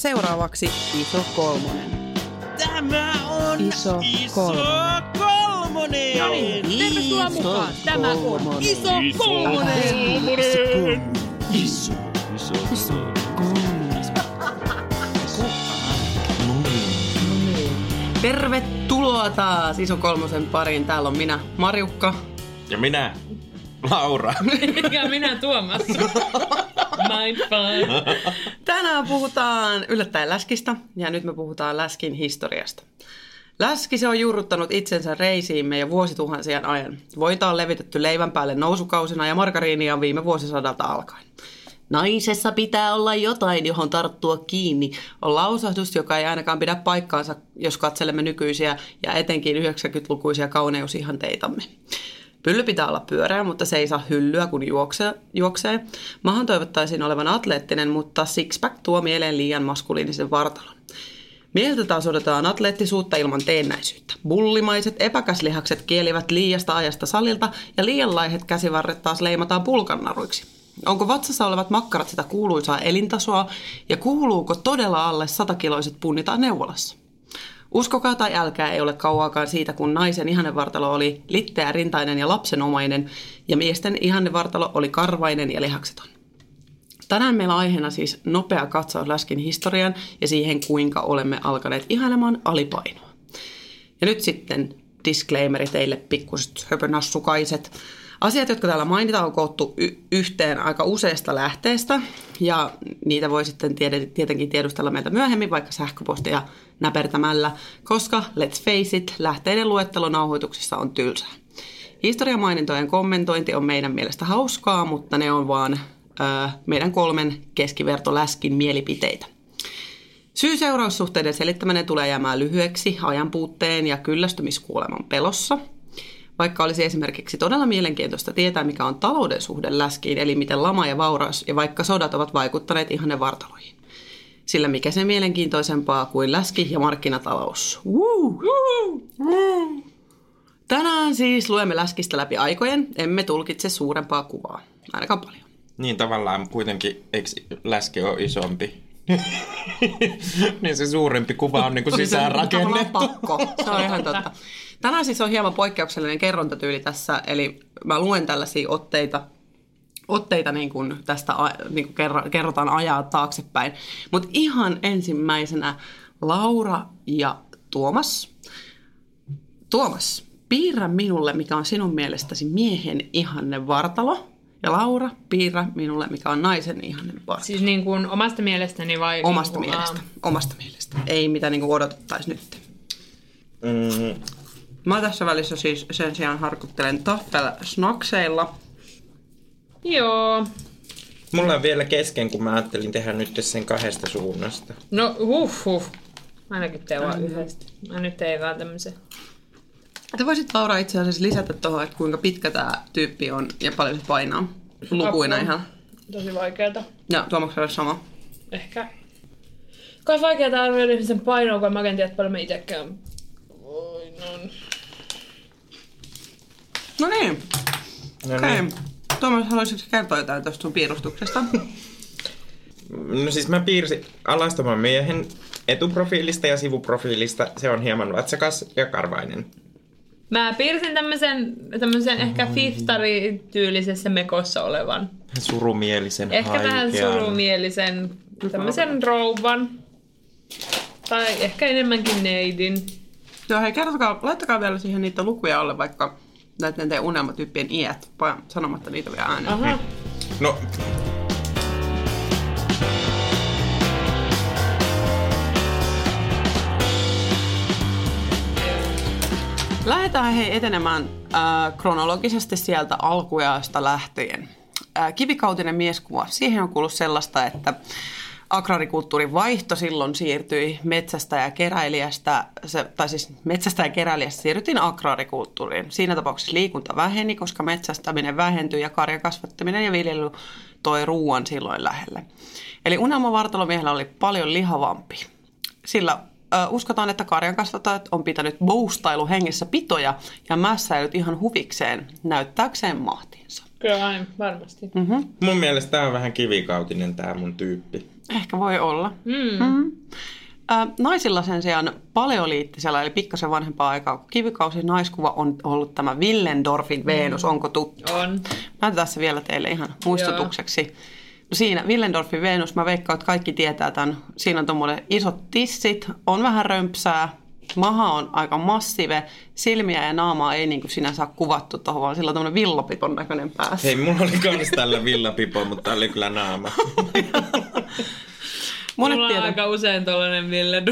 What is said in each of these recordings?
seuraavaksi Iso Kolmonen. Tämä on Iso iso kolmonen. kolmonen. No niin, tervetuloa mukaan. Tämä on Iso Kolmonen. Iso, iso, Tervetuloa taas Iso Kolmosen pariin. Täällä on minä, Marjukka. Ja minä, Laura. Ja minä Tuomas. My fun. Tänään puhutaan yllättäen läskistä ja nyt me puhutaan läskin historiasta. Läski se on juurruttanut itsensä reisiimme jo vuosituhansien ajan. Voita on levitetty leivän päälle nousukausina ja margariinia viime vuosisadalta alkaen. Naisessa pitää olla jotain, johon tarttua kiinni, on lausahdus, joka ei ainakaan pidä paikkaansa, jos katselemme nykyisiä ja etenkin 90-lukuisia kauneusihanteitamme. Pylly pitää olla pyöreä, mutta se ei saa hyllyä, kun juoksee. juoksee. Mahan toivottaisiin olevan atleettinen, mutta sixpack tuo mieleen liian maskuliinisen vartalon. Mieheltä taas odotetaan atleettisuutta ilman teennäisyyttä. Bullimaiset epäkäslihakset kielivät liiasta ajasta salilta ja liian laihet käsivarret taas leimataan pulkannaruiksi. Onko vatsassa olevat makkarat sitä kuuluisaa elintasoa ja kuuluuko todella alle satakiloiset punnitaan neuvolassa? Uskokaa tai älkää ei ole kauaakaan siitä, kun naisen ihannevartalo oli litteä, rintainen ja lapsenomainen ja miesten ihannevartalo oli karvainen ja lihakseton. Tänään meillä aiheena siis nopea katsaus läskin historian ja siihen, kuinka olemme alkaneet ihailemaan alipainoa. Ja nyt sitten disclaimeri teille pikkuset höpönassukaiset. Asiat, jotka täällä mainitaan, on koottu y- yhteen aika useasta lähteestä ja niitä voi sitten tietenkin tiedustella meiltä myöhemmin, vaikka sähköpostia näpertämällä, koska let's face it, lähteiden luettelo nauhoituksissa on tylsää. Historiamainintojen kommentointi on meidän mielestä hauskaa, mutta ne on vaan ö, meidän kolmen keskivertoläskin mielipiteitä. Syy-seuraussuhteiden selittäminen tulee jäämään lyhyeksi ajan puutteen ja kyllästymiskuoleman pelossa. Vaikka olisi esimerkiksi todella mielenkiintoista tietää, mikä on talouden suhde läskiin, eli miten lama ja vauraus ja vaikka sodat ovat vaikuttaneet ihanne vartaloihin. Sillä mikä se mielenkiintoisempaa kuin läski ja markkinatalous. Woo! Woo! Tänään siis luemme läskistä läpi aikojen, emme tulkitse suurempaa kuvaa, ainakaan paljon. Niin tavallaan kuitenkin, eikö läski ole isompi? niin se suurempi kuva on niinku sisään rakennettu. Tavallaan pakko, se on ihan totta. Tänään siis on hieman poikkeuksellinen kerrontatyyli tässä, eli mä luen tällaisia otteita, otteita niin kuin tästä niin kuin kerro- kerrotaan ajaa taaksepäin. Mutta ihan ensimmäisenä Laura ja Tuomas. Tuomas, piirrä minulle, mikä on sinun mielestäsi miehen ihanne vartalo. Ja Laura, piirrä minulle, mikä on naisen ihanne vartalo. Siis niin kuin omasta mielestäni vai? Omasta niin kuin, mielestä. Omasta mielestä. Ei mitä niin odotettaisiin nyt. Mm, Mä tässä välissä siis sen sijaan harkuttelen taffel snakseilla. Joo. mulla on vielä kesken, kun mä ajattelin tehdä nyt sen kahdesta suunnasta. No huh huh. Mä ainakin teen vaan yhdestä. Mä nyt teen vaan tämmösen. Te voisit Laura itse asiassa lisätä tuohon, että kuinka pitkä tämä tyyppi on ja paljon se painaa. Lukuina Apua. ihan. Tosi vaikeeta. Ja Tuomaksella sama. Ehkä. Kai vaikeeta arvioida ihmisen painoa, kun mä en tiedä paljon mä voinon. No niin. No Okei. niin. Tuomas, haluaisitko kertoa jotain tuosta sun piirustuksesta? No siis mä piirsin alastoman miehen etuprofiilista ja sivuprofiilista. Se on hieman vatsakas ja karvainen. Mä piirsin tämmösen, tämmösen ehkä fiftari-tyylisessä mekossa olevan. Surumielisen Ehkä vähän haikean. surumielisen, tämmösen rouvan. Tai ehkä enemmänkin neidin. Joo, hei, kertokaa, laittakaa vielä siihen niitä lukuja alle, vaikka näiden teidän unelmatyyppien iät, sanomatta niitä vielä ääneen. Aha. No, Lähdetään hei etenemään äh, kronologisesti sieltä alkuajasta lähtien. Äh, kivikautinen mieskuva. Siihen on kuullut sellaista, että agrarikulttuurin vaihto silloin siirtyi metsästä ja keräilijästä, se, tai siis metsästä ja keräilijästä siirryttiin agraarikulttuuriin. Siinä tapauksessa liikunta väheni, koska metsästäminen vähentyi ja karjan kasvattaminen ja viljely toi ruoan silloin lähelle. Eli unelmavartalomiehellä oli paljon lihavampi. Sillä ö, uskotaan, että karjan kasvattajat on pitänyt boostailu hengessä pitoja ja mässäilyt ihan huvikseen näyttääkseen mahtiinsa. Kyllä aina, varmasti. Mm-hmm. mun mielestä tää on vähän kivikautinen tää mun tyyppi. Ehkä voi olla. Mm. Mm. Naisilla sen sijaan paleoliittisella, eli pikkasen vanhempaa aikaa, kun kivikausi naiskuva on ollut tämä Willendorfin Venus, onko tuttu? On. Näytetään se vielä teille ihan muistutukseksi. No siinä Willendorfin Venus, mä veikkaan, että kaikki tietää tämän. Siinä on tuommoinen isot tissit, on vähän römpsää, maha on aika massive, silmiä ja naamaa ei niin kuin sinä saa kuvattu tuohon, vaan sillä on tämmöinen villopipon näköinen päässä. Hei, mulla oli kans tällä villapipo, mutta tää oli kyllä naama. Monet Mulla on aika usein tollanen Ville.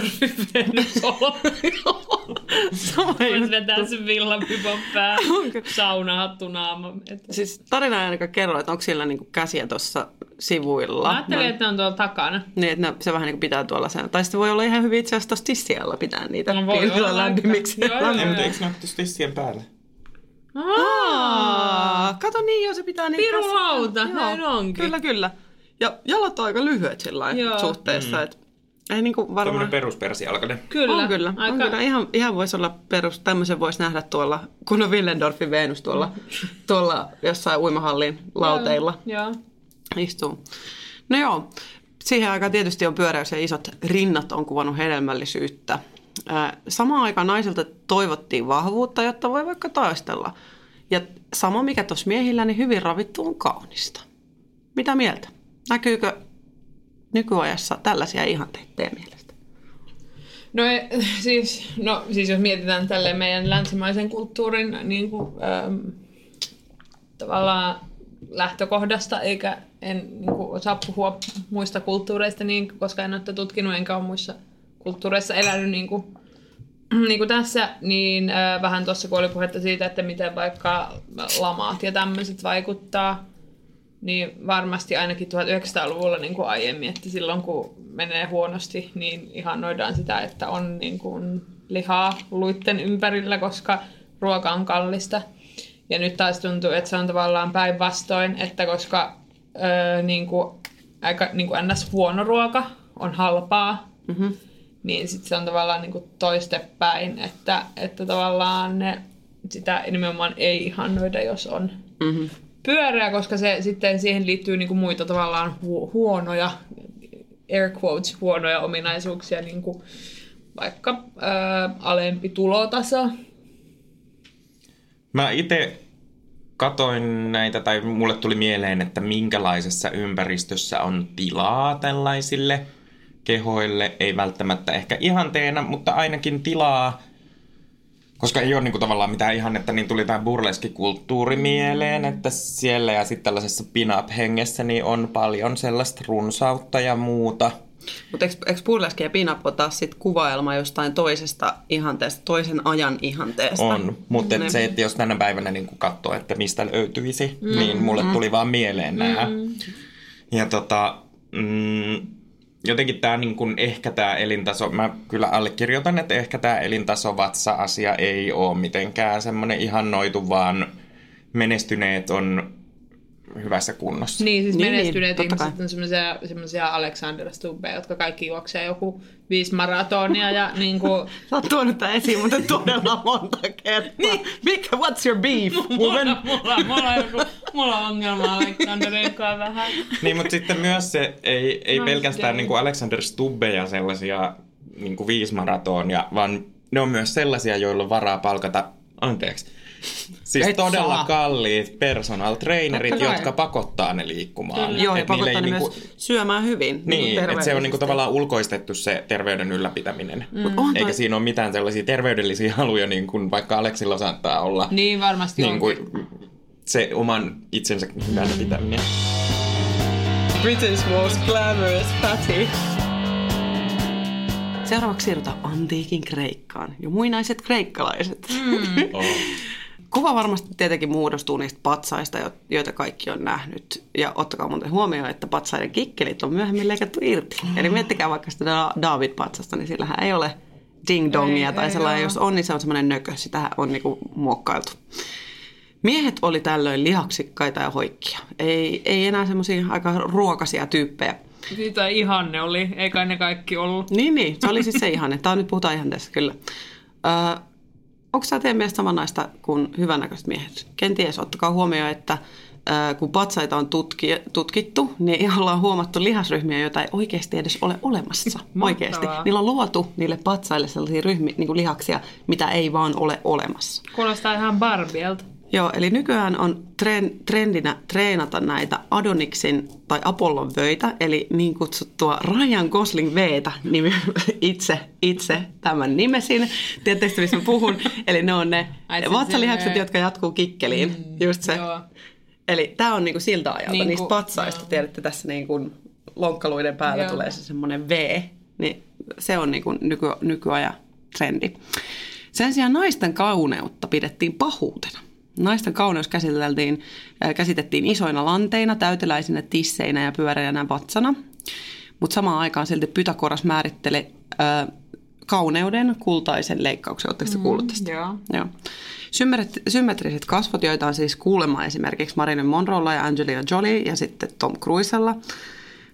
Sama Voisi juttu. vetää sen villapipon pää. Saunahattu naama. Et- Siis tarina ei ainakaan kerro, että onko sillä niinku käsiä tuossa sivuilla. Mä ajattelin, No, että ne on tuolla takana. Niin, että ne, se vähän niin kuin pitää tuolla sen. Tai sitten voi olla ihan hyvin itse asiassa tuossa tissialla pitää niitä No voi olla lämpimiksi. Joo, joo, mutta joo. eikö ne ole tuossa tissien päällä? Aa, kato niin, joo, se pitää niin Piru käsittää. lauta, Joo, näin onkin. Kyllä, kyllä. Ja jalat on aika lyhyet sillä Joo. suhteessa, mm. että ei niinku varmaan... Tuommoinen peruspersialkainen. Kyllä. On kyllä, Aika... on kyllä. Ihan, ihan voisi olla perus, tämmöisen voisi nähdä tuolla, kun on Willendorfin Venus tuolla, tuolla jossain uimahallin lauteilla. Joo. istuu. No joo, siihen aikaan tietysti on pyöräys ja isot rinnat on kuvannut hedelmällisyyttä. Samaan aikaan naisilta toivottiin vahvuutta, jotta voi vaikka taistella. Ja sama mikä tuossa miehillä, niin hyvin ravittu on kaunista. Mitä mieltä? Näkyykö nykyajassa tällaisia ihanteita teidän mielestä? No, e- siis, no siis jos mietitään tälle meidän länsimaisen kulttuurin niin kuin, ähm, tavallaan lähtökohdasta, eikä en niin kuin, osaa puhua muista kulttuureista, niin, koska en ole tutkinut, enkä ole muissa kulttuureissa elänyt niin kuin, niin kuin tässä, niin äh, vähän tuossa kun oli puhetta siitä, että miten vaikka lamaat ja tämmöiset vaikuttaa, niin varmasti ainakin 1900-luvulla niin kuin aiemmin, että silloin kun menee huonosti, niin ihannoidaan sitä, että on niin kuin lihaa luitten ympärillä, koska ruoka on kallista. Ja nyt taas tuntuu, että se on tavallaan päinvastoin, että koska öö, niin kuin, aika niin kuin ns. huono ruoka on halpaa, Mm-hmm. niin sitten se on tavallaan niin kuin toistepäin, että, että tavallaan ne, sitä nimenomaan ei ihannoida, jos on Mm-hmm. Pyöreä, koska se sitten siihen liittyy niinku muita tavallaan hu- huonoja, air quotes, huonoja ominaisuuksia, niin kuin vaikka ää, alempi tulotaso. Mä itse katoin näitä, tai mulle tuli mieleen, että minkälaisessa ympäristössä on tilaa tällaisille kehoille. Ei välttämättä ehkä ihanteena, mutta ainakin tilaa. Koska ei ole niinku tavallaan mitään ihannetta, niin tuli tämä burleskikulttuuri mieleen, että siellä ja sitten tällaisessa pin-up-hengessä niin on paljon sellaista runsautta ja muuta. Mutta eikö, eikö burleski ja pin ole taas sit kuvailma jostain toisesta ihanteesta, toisen ajan ihanteesta? On, mutta et se, että jos tänä päivänä niin katsoo, että mistä löytyisi, mm, niin mulle tuli vaan mieleen nämä. Mm. Ja tota, mm, jotenkin tämä niin kun ehkä tämä elintaso, mä kyllä allekirjoitan, että ehkä tämä elintaso vatsa-asia ei ole mitenkään semmoinen ihannoitu, vaan menestyneet on hyvässä kunnossa. Niin, siis Niin, menestyneet totta ihmiset on semmoisia, semmoisia Alexander Stubbeja, jotka kaikki juoksee joku viisi maratonia ja niin kuin, Sä oot tuonut tämän esiin, mutta todella monta kertaa. niin. Mikä, what's your beef, woman? mulla, mulla, on joku, mulla on ongelma Alexanderin kanssa vähän. Niin, mutta sitten myös se ei, ei Nice pelkästään niin kuin Alexander Stubbeja sellaisia niin kuin viisi maratonia, vaan ne on myös sellaisia, joilla on varaa palkata, anteeksi, siis Et todella saa. kalliit personal trainerit, Totta kai. jotka pakottaa ne liikkumaan. Kyllä. Joo, ja pakottaa ne niinku- myös syömään hyvin. Niin, että se on niinku tavallaan ulkoistettu se terveyden ylläpitäminen. Mut on Eikä toi- siinä ole mitään sellaisia terveydellisiä haluja, niin kuin vaikka Aleksilla saattaa olla Niin varmasti niin kuin se oman itsensä hyvänä pitäminen. Britain's most glamorous fatty. Seuraavaksi siirrytään antiikin Kreikkaan ja muinaiset kreikkalaiset. Mm. Oh. Kuva varmasti tietenkin muodostuu niistä patsaista, jo- joita kaikki on nähnyt. Ja ottakaa muuten huomioon, että patsaiden kikkelit on myöhemmin leikattu irti. Eli miettikää vaikka sitä Da- David-patsasta, niin sillähän ei ole ding-dongia Ei, tai ei sellainen. oo. Jos on, niin se on semmoinen nökö. Sitähän on niinku muokkailtu. Miehet oli tällöin lihaksikkaita ja hoikkia. Ei, ei enää semmoisia aika ruokaisia tyyppejä. Siitä ihanne oli, eikä ne kaikki ollut. Niin, niin. Se oli siis se ihanne. Tämä nyt puhutaan ihan tässä, kyllä. Öö, onko tämä teidän mielestä samanlaista kuin hyvännäköiset miehet? Kenties ottakaa huomioon, että kun patsaita on tutki, tutkittu, niin ollaan huomattu lihasryhmiä, joita ei oikeasti edes ole olemassa. oikeasti. Niillä on luotu niille patsaille sellaisia ryhmiä, niin kuin lihaksia, mitä ei vaan ole olemassa. Kuulostaa ihan Barbielta. Joo, eli nykyään on tren, trendinä treenata näitä Adoniksin tai Apollon vöitä, eli niin kutsuttua Ryan Gosling Vtä, nimi itse, itse tämän nimesin. Tietysti missä mä puhun, eli ne on ne Ai, vatsalihakset, jotka jatkuu kikkeliin, mm, just se. Joo. Eli tämä on niinku siltä ajalta, Niinku, niistä patsaista, joo. tiedätte tässä niinku lonkkaluiden päällä Joo. tulee se semmoinen V, niin se on niinku nyky, nykyajan trendi. Sen sijaan naisten kauneutta pidettiin pahuutena. Naisten kauneus käsiteltiin, äh, käsitettiin isoina lanteina, täyteläisinä tisseinä ja pyöreänä vatsana. Mutta samaan aikaan silti Pythagoras määritteli äh, kauneuden kultaisen leikkauksen. Oletteko te kuullut tästä? Joo. Joo. Symmetri- symmetriset kasvot, joita on siis kuulemma esimerkiksi Marilyn Monroella ja Angelina Jolie ja sitten Tom Cruisella.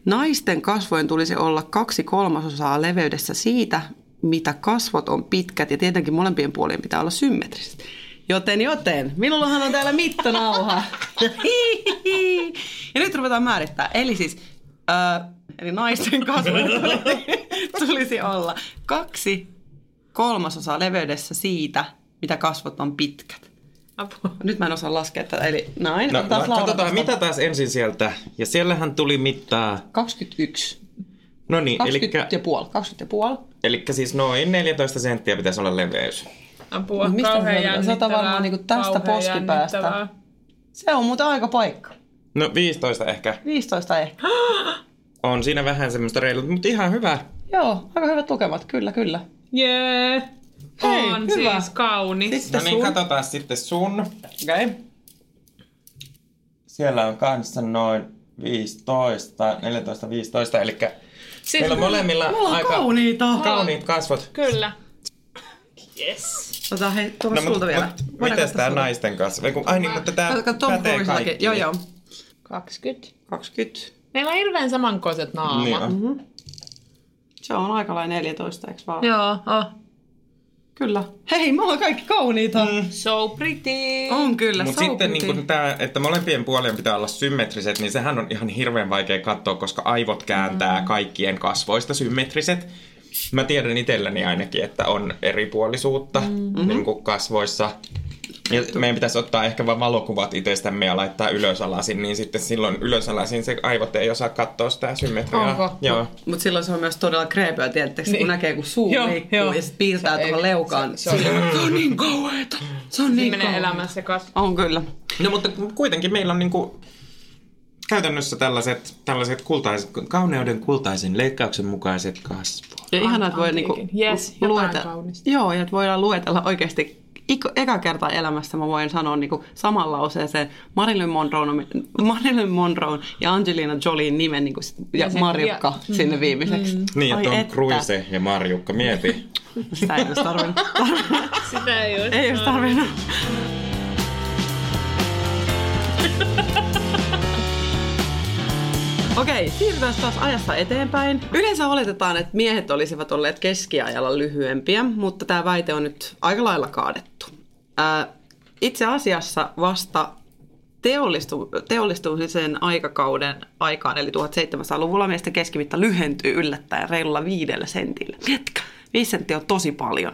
Naisten kasvojen tulisi olla kaksi kolmasosaa leveydessä siitä, mitä kasvot on pitkät ja tietenkin molempien puolien pitää olla symmetriset. Joten, joten, minullahan on täällä mittanauha. ja nyt ruvetaan määrittää. Eli siis, äh, eli naisten kasvojen tulisi, tulisi olla kaksi kolmasosaa leveydessä siitä, mitä kasvot on pitkät. Apua. Nyt mä en osaa laskea tätä, eli näin. No, Otetaan no katsotaan, tästä. mitä taas ensin sieltä. Ja siellähän tuli mittaa... 21. No niin, 20 eli, ja puoli. 20 ja puoli. eli siis noin 14 senttiä pitäisi olla leveys. Apua, Mut mistä kauhean se on? Se on jännittävää. varmaan niinku tästä poskipäästä. Se on muuten aika paikka. No 15 ehkä. 15 ehkä. On siinä vähän semmoista reilut, mutta ihan hyvä. Joo, aika hyvät lukemat, kyllä, kyllä. Jee. Hei, on hyvä. siis kaunis. Sitten No niin, sun. katsotaan sitten sun. Okei. Okay. Siellä on kanssa noin 15, 14, 15, eli Siis- meillä on molemmilla on aika kauniita. kauniit kasvot. Kyllä. Yes. Otetaan hei, tuolla No, sulta vielä. mut, mites tää sulta? naisten kun- Ai niin, mutta tää Kato, kato, Tom pätee kaikkiin. Joo, joo. 20. 20. Meillä on hirveän samankoiset naamat. Niin on. Se on aika lailla 14, eikö vaan? Joo, oh. Kyllä. Hei, me ollaan kaikki kauniita. Mm. So pretty. On kyllä, Mutta so sitten pretty. niin tää, että molempien puolien pitää olla symmetriset, niin sehän on ihan hirveän vaikea katsoa, koska aivot kääntää Mm. kaikkien kasvoista symmetriset. Mä tiedän itselläni ainakin, että on eripuolisuutta Mm-hmm. niin kuin kasvoissa. Ja meidän pitäisi ottaa ehkä vaan valokuvat itsestämme ja laittaa ylösalaisin, niin sitten silloin ylösalaisin se aivot ei osaa katsoa sitä symmetriaa. Onko? Joo. Mutta silloin se on myös todella kreepöä, tiedättekö, niin. kun näkee, kun suu Joo, liikkuu joo. ja sitten piirtää tuohon leukaan. se- se on- se on niin kauheeta. Se on niin kauheeta. elämässä kasvaa. On kyllä. No mutta kuitenkin meillä on niinku käytännössä tällaiset, tällaiset kultaiset, kauneuden kultaisen leikkauksen mukaiset kasvot. Ja ihanaa, että voi niinku Yes, luetella. kaunista. Joo, ja että voidaan luetella oikeasti Iko, eka kertaa elämässä mä voin sanoa niinku saman lauseeseen Marilyn Monroe, Marilyn Monroe ja Angelina Jolien nimen niinku, sit- ja, Ja sen- Marjukka ja- sinne viimeiseksi. Niin, ja Ai Tom että. Cruise ja Marjukka, mieti. Sitä ei olisi tarvinnut. Sitä ei ole. ei olisi tarvinnut. Okei, siirrytään taas ajassa eteenpäin. Yleensä oletetaan, että miehet olisivat olleet keskiajalla lyhyempiä, mutta tämä väite on nyt aika lailla kaadettu. Ää, itse asiassa vasta teollistu, teollistumisen aikakauden aikaan, eli 1700-luvulla miesten keskimitta lyhentyy yllättäen reilulla viidellä sentillä. Miettikää, viisi senttiä on tosi paljon.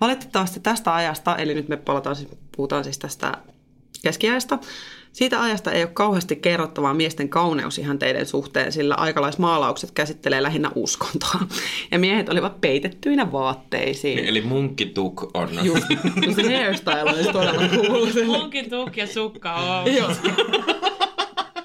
Valitettavasti tästä ajasta, eli nyt me palataan, siis- puhutaan siis tästä keskiajasta, siitä ajasta ei ole kauheasti kerrottavaa miesten kauneusihanteiden suhteen, sillä aikalaismaalaukset käsittelee lähinnä uskontoa. Ja miehet olivat peitettyinä vaatteisiin. Eli munkkituk on. Just, just se hairstyle olisi todella cool. Munkin tukki ja sukka on. Joo.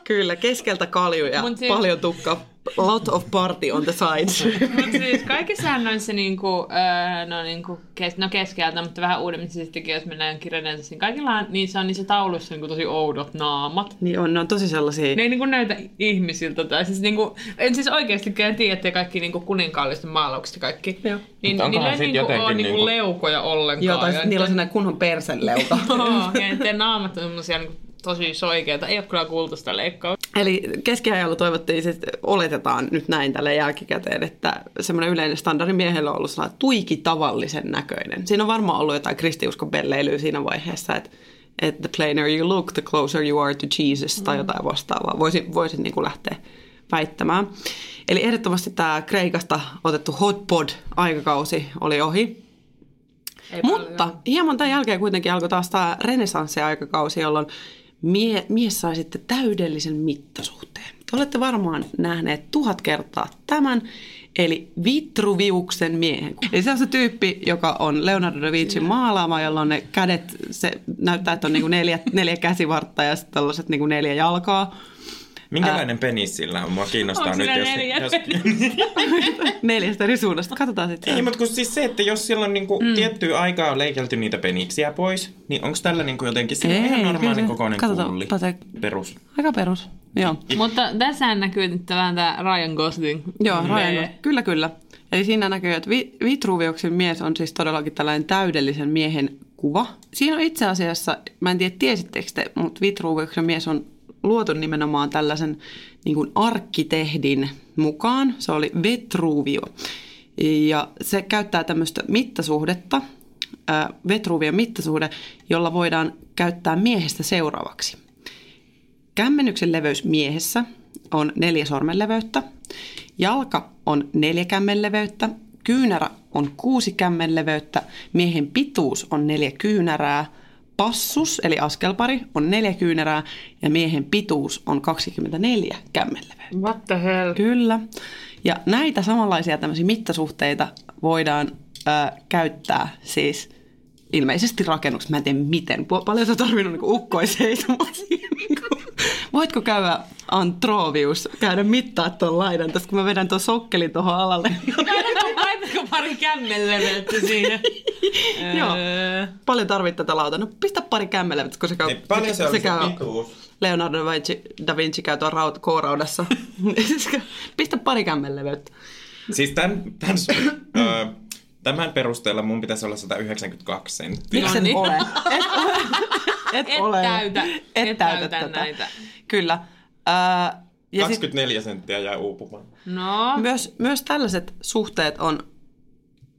Kyllä, keskeltä kalju ja Mut siis- paljon tukka. Lot of party on the sides. Mutta siis kaikissa noissa niinku, öö, no, niinku, kes, no keskeltä, mutta vähän uudemmin sittenkin, jos mennään kirjaneessa, niin kaikilla on, niissä on niissä tauluissa niinku tosi oudot naamat. niin on, ne on tosi sellaisia... Ne ei niinku näytä ihmisiltä. Tai siis niinku, en siis oikeasti tiedä, että kaikki niinku kuninkaallisten maalaukset ja kaikki. Joo. Niin onkohan niillä ei niinku ole niinku niinku- leukoja ollenkaan. Joo, tai Ja sit niillä on sellainen kunnon persenleuka. Joo, ja niiden naamat on semmosia niinku tosi soikeita. Ei ole kyllä kuultu sitä leikkausta. Eli keskiajalla toivottiin, että oletetaan nyt näin tälle jälkikäteen, että semmoinen yleinen standardi miehellä on ollut sellainen tuiki tavallisen näköinen. Siinä on varmaan ollut jotain kristiuskon pelleilyä siinä vaiheessa, että, että the plainer you look, the closer you are to Jesus tai jotain vastaavaa. Voisin, voisin niin kuin lähteä väittämään. Eli ehdottomasti tämä Kreikasta otettu hotpod-aikakausi oli ohi. Ei Mutta paljon. hieman tämän jälkeen kuitenkin alkoi taas tämä renesanssi-aikakausi, jolloin mie, mies sai sitten täydellisen mittasuhteen. Te olette varmaan nähneet tuhat kertaa tämän, eli Vitruviuksen miehen. Eli se on se tyyppi, joka on Leonardo da Vincin maalaama, jolla on ne kädet, se näyttää, että on niinku neljä, neljä käsivartta ja sitten tällaiset niinku neljä jalkaa. Minkälainen penis sillä on? Mua kiinnostaa Onko nyt, sillä jos... neljä jos... Neljästä eri suunnasta. Katsotaan sitten. Ei, mutta kun siis se, että jos silloin niinku mm. tiettyä aikaa on leikelty niitä peniksiä pois, niin onko tällä niinku jotenkin se ihan se- kokoinen katsotaan, kulli? Pate- Perus. Aika perus. Joo. Mutta tässä näkyy nyt vähän tämä Ryan Gosling. Joo, Ryan, kyllä kyllä. Eli siinä näkyy, että Vi- Vitruviuksen mies on siis todellakin tällainen täydellisen miehen kuva. Siinä on itse asiassa, mä en tiedä tiesittekö te, mutta Vitruviuksen mies on luotu nimenomaan tällaisen niin kuin arkkitehdin mukaan. Se oli Vetruvio. Ja se käyttää tämmöistä mittasuhdetta, Vetruvion mittasuhde, jolla voidaan käyttää miehestä seuraavaksi. Kämmenyksen leveys miehessä on neljä sormenleveyttä, jalka on neljä kämmenleveyttä, kyynärä on kuusi kämmenleveyttä, miehen pituus on neljä kyynärää, passus eli askelpari on neljä kyynärää ja miehen pituus on 24 kämmenleveyttä. What the hell? Kyllä. Ja näitä samanlaisia tämmöisiä mittasuhteita voidaan ö, käyttää siis ilmeisesti rakennuksessa. Mä en tiedä miten. Paljon sä tarvinnut niin ukkoiseisomaan siihen. Niin Voitko käydä Antrovius, käydä mittaa tuon laidan, tästä kun mä vedän tuon sokkelin tuohon alalle. Laitatko, pari kämmenleveltä siinä? Joo. Öö, Paljon tarvit tätä lautaa. No pistä pari kämmelle, kun se käy, Niin, paljon se on se käy pituus? Leonardo da Vinci, da Vinci käy tuon raut, K-raudassa. Pistä pari kämmenleveyttä. Siis tämän, tämän, ö, tämän perusteella mun pitäisi olla 192 senttiä. Miksi No et niin. ole? Et, et, Et ole. täytä. Et, Et täytä, täytä tätä. näitä. Kyllä. Ää, ja sit 24 senttiä jää uupumaan. no, myös, myös tällaiset suhteet on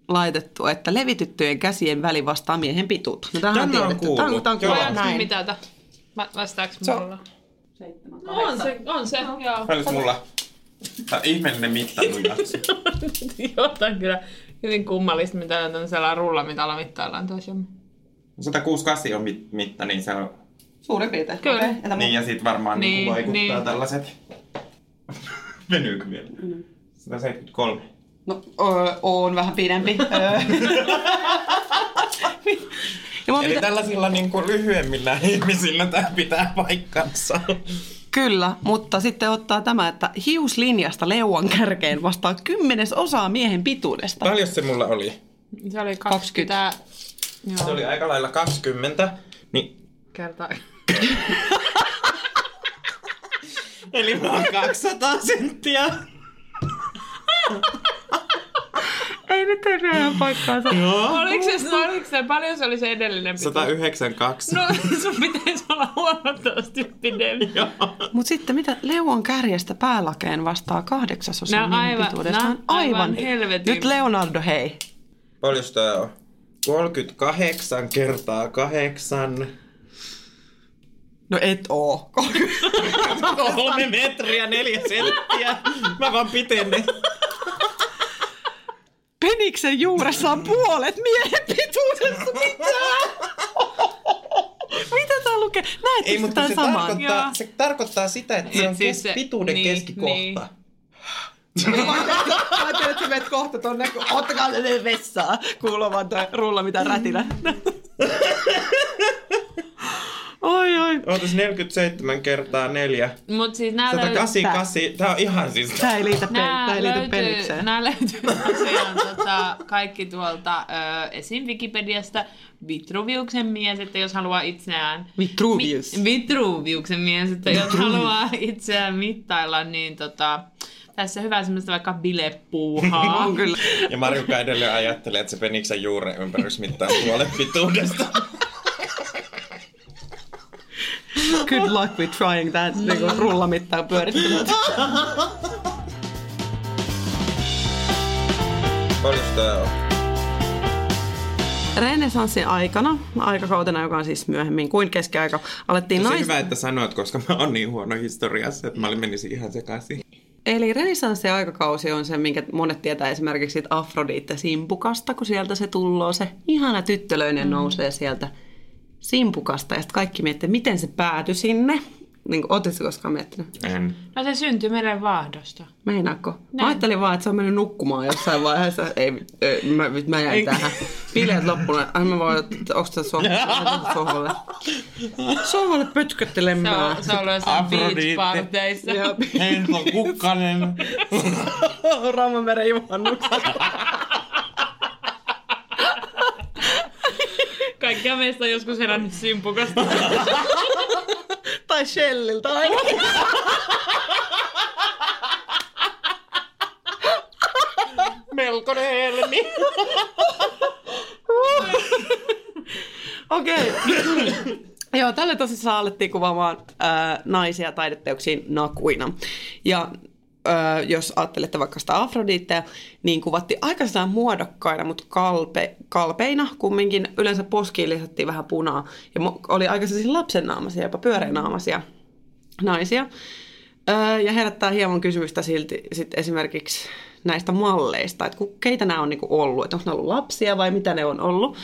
laitettu, että levityttyjen käsien väli vastaa miehen pituutta. No, tämähän Tämä on tiedetty. kuullut. Tämä on, tämä on kuullut. näin. mitata? Va- Vastaaks Se on- mulla? No, on se, on se, joo. Olis mulla Tämä on ihmeellinen mittailujatsi. Jotain kyllä hyvin kummallista, mitä on tämmöisellä rullamitalla mittaillaan toisiamme. 168 on mit- mitta, niin se on... Suurin piirtein. Kyllä. Entä Niin, ja sitten varmaan niin, Niin, vaikuttaa niin. tällaiset... Venyykö vielä? 173. No, öö, on vähän pidempi. Ja Eli pitä... tällaisilla niin kuin lyhyemmillä ihmisillä tämä pitää paikkansa. Kyllä, mutta sitten ottaa tämä, että hiuslinjasta leuan kärkeen vastaa kymmenes osaa miehen pituudesta. Paljon se mulla oli? Se oli 20. Joo, Se oli aika lailla 20. Niin, kertaa. eli mä oon 200 senttiä. Ei nyt ei ihan paikkaansa. Joo. Oliko se, oliko se, paljon se oli se edellinen pituus? 192. No, sun pitäisi olla huomattavasti pidempi. Mutta sitten mitä leuan kärjestä päälakeen vastaa kahdeksasosa Nää on miehen aivan- pituudesta? on aivan aivan. helvetin- Nyt Leonardo, hei. Paljon tää on? 38 kertaa 8. No et oo. Kolme metriä, neljä senttiä. Mä vaan pitenen. Peniksen juuressa on puolet miehen pituudesta. Mitä? Mitä tää lukee? Näet Ei, mutta se saman. tarkoittaa, Joo. se tarkoittaa sitä, että se on Siis kes- se- pituuden niin, keskikohta. niin. Mä ajattelin, että sä menet kohta tonne, kun ottakaa ne vessaa. Kuuluu vaan toi rulla mitä rätinä. Ootas 47 kertaa 4. Mut siis nää löytyy... 188. Tää on ihan siis... Tää ei liitä, Nää tää ei liity penikseen. nää löytyy tosiaan tota, kaikki tuolta ö, esim. Wikipediasta Vitruviuksen mies, että jos haluaa itseään... Vitruvius. Mi- Vitruviuksen mies, että jos haluaa itseään mittailla, niin tota, tässä hyvä semmoista vaikka bilepuuhaa. On kyllä. Ja Marjukka edelleen ajattelee, että se peniksen juuren ympärys mittaa puolet pituudesta. Good luck with trying that. Niinku rullamittaa pyörittämään. Paljon tää on? Renesanssin aikana, aikakautena, joka on siis myöhemmin kuin keskiaika, alettiin Tosi nais... hyvä, että sanoit, koska mä oon niin huono historiassa, että mä olin menisin ihan sekaisin. Eli renesanssin aikakausi on se, minkä monet tietää esimerkiksi siitä Afrodite Simpukasta, kun sieltä se tulloo, se ihana tyttölöinen mm. nousee sieltä Simpukasta ja sitten kaikki miettii, miten se päätyi sinne. Niin kuin, Oletko koskaan miettinyt? En. No se syntyi meren vaahdosta. Meinaatko? Mä ajattelin vaan, että se on mennyt nukkumaan jossain vaiheessa. Ei, ei mä, mä jäin tähän. Bileet loppuneet. Ai mä voin, onko tässä sohvalle? sohvalle? Sohvalle Se pötköttelemään. on, se on ollut jossain beach-parteissa. Henko Kukkanen. Raamameren juhannuksessa. Kaikkia meistä on joskus herännyt simpukasta. tai Shelliltä ainakin. Melkoinen helmi. Okei. Joo, tälle tosissaan alettiin kuvaamaan ää, naisia taideteoksiin nakuina. Ja jos ajattelette vaikka sitä Afrodiitteä, niin kuvattiin aika sellainen muodokkaina, mutta kalpe, kalpeina kumminkin. Yleensä poskiin lisättiin vähän punaa. Ja oli aika lapsennaamaisia, jopa pyöreänaamaisia naisia. Ja herättää hieman kysymystä silti sit esimerkiksi näistä malleista, että keitä nämä on niinku ollut, että onko ne ollut lapsia vai mitä ne on ollut.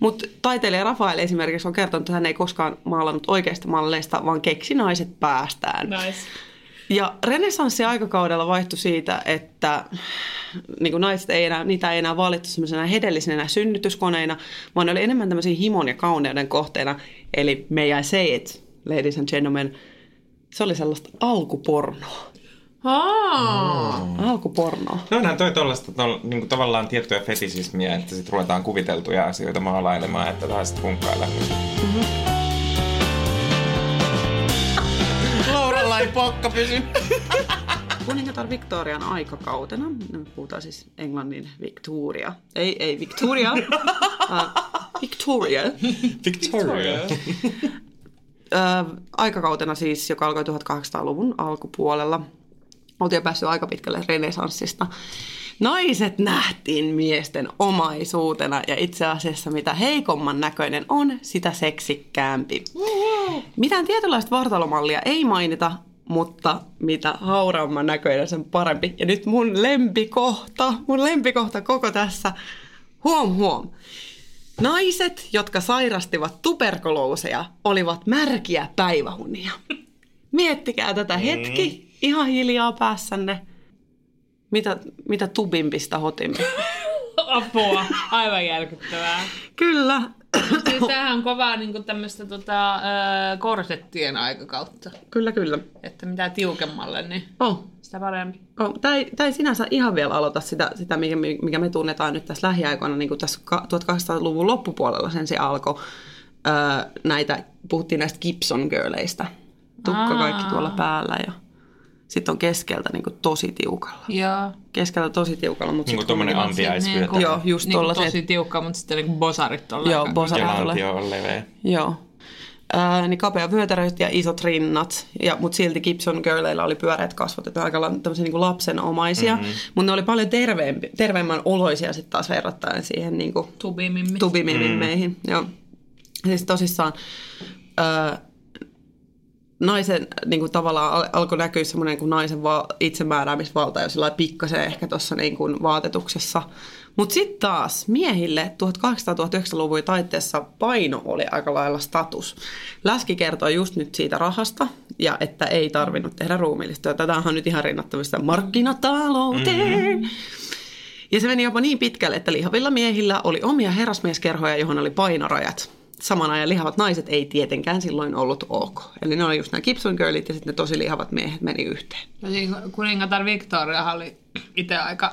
Mutta taiteilija Rafael esimerkiksi on kertonut, että hän ei koskaan maalannut oikeista malleista, vaan keksi naiset päästään. Nice. Ja renessanssi aikakaudella vaihtui siitä, että niin kuin naiset ei enää, niitä ei enää valittu semmoisena hedellisenä synnytyskoneina, vaan ne oli enemmän tämmöisiä himon ja kauneuden kohteena. Eli may I say it, ladies and gentlemen, se oli sellaista alkupornoa. Aa. Alkupornoa. No onhan toi tollaista tol, niinku tavallaan tiettyä fetisismiä, että sit ruvetaan kuviteltuja asioita maalailemaan, että taas sit funkkailla. Ei pokka pysy. Kuningatar Victorian aikakautena, me puhutaan siis englannin Victoria, ei, ei Victoria, uh, Victoria, Victoria. Ö, aikakautena siis, joka alkoi 1800-luvun alkupuolella. Oltiin jo päässyt aika pitkälle renesanssista. Naiset nähtiin miesten omaisuutena ja itse asiassa mitä heikomman näköinen on, sitä seksikkäämpi. Mitään tietynlaista vartalomallia ei mainita, mutta mitä hauraamman näköinen, sen parempi. Ja nyt mun lempikohta, mun lempikohta koko tässä. Huom huom. Naiset, jotka sairastivat tuberkulooseja, olivat märkiä päivähunia. Miettikää tätä hetki, ihan hiljaa päässänne. Mitä, mitä tubimpista hotimpi. Apua. Aivan järkyttävää. Kyllä. Siis tämähän on kovaa niin tämmöistä tota, korsettien aikakautta. Kyllä, kyllä. Että mitä tiukemmalle, niin Oh. sitä parempi. Oh, tämä, ei, tämä ei sinänsä ihan vielä aloita sitä, sitä mikä, mikä me tunnetaan nyt tässä lähiaikoina, niin kuin tässä ka- 1800-luvun loppupuolella sen se alkoi. Öö, näitä, puhuttiin näistä Gibson girleistä. Tukka Aa. kaikki tuolla päällä ja sitten on keskeltä niin kuin tosi tiukalla. Joo. Keskeltä tosi tiukalla, mutta Niinku sitten tommonen kumminkin- ampiaisvyötä. Joo, just niin tosi tiukka, mutta sitten niin bosarit tuolla. Joo, bosarit. Ja tulee. lantio on leveä. Joo. Ää, niin kapea vyötäröt ja isot rinnat, ja, mutta silti Gibson Girleillä oli pyöreät kasvot, että aika tämmöisiä niin kuin lapsenomaisia, mm-hmm. mutta ne oli paljon terveempi, terveemmän oloisia sitten taas verrattaen siihen niin kuin Tubimimmi. tubimimmeihin. Mm. Joo. Siis tosissaan ää, naisen niin kuin tavallaan al- alkoi näkyä semmoinen kuin naisen va- itsemääräämisvalta jo sillä pikkasen ehkä tuossa niin kuin vaatetuksessa. Mutta sitten taas miehille 1800-1900-luvun taitteessa paino oli aika lailla status. Läski kertoi just nyt siitä rahasta ja että ei tarvinnut tehdä ruumiillista. Tämähän on nyt ihan rinnattavista markkinatalouteen. Mm-hmm. Ja se meni jopa niin pitkälle, että lihavilla miehillä oli omia herrasmieskerhoja, johon oli painorajat. Saman ajan lihavat naiset ei tietenkään silloin ollut ok. Eli ne oli just nämä Gibson girlit ja sitten ne tosi lihavat miehet meni yhteen. Ja siinä kuningatar Victoria oli itse aika,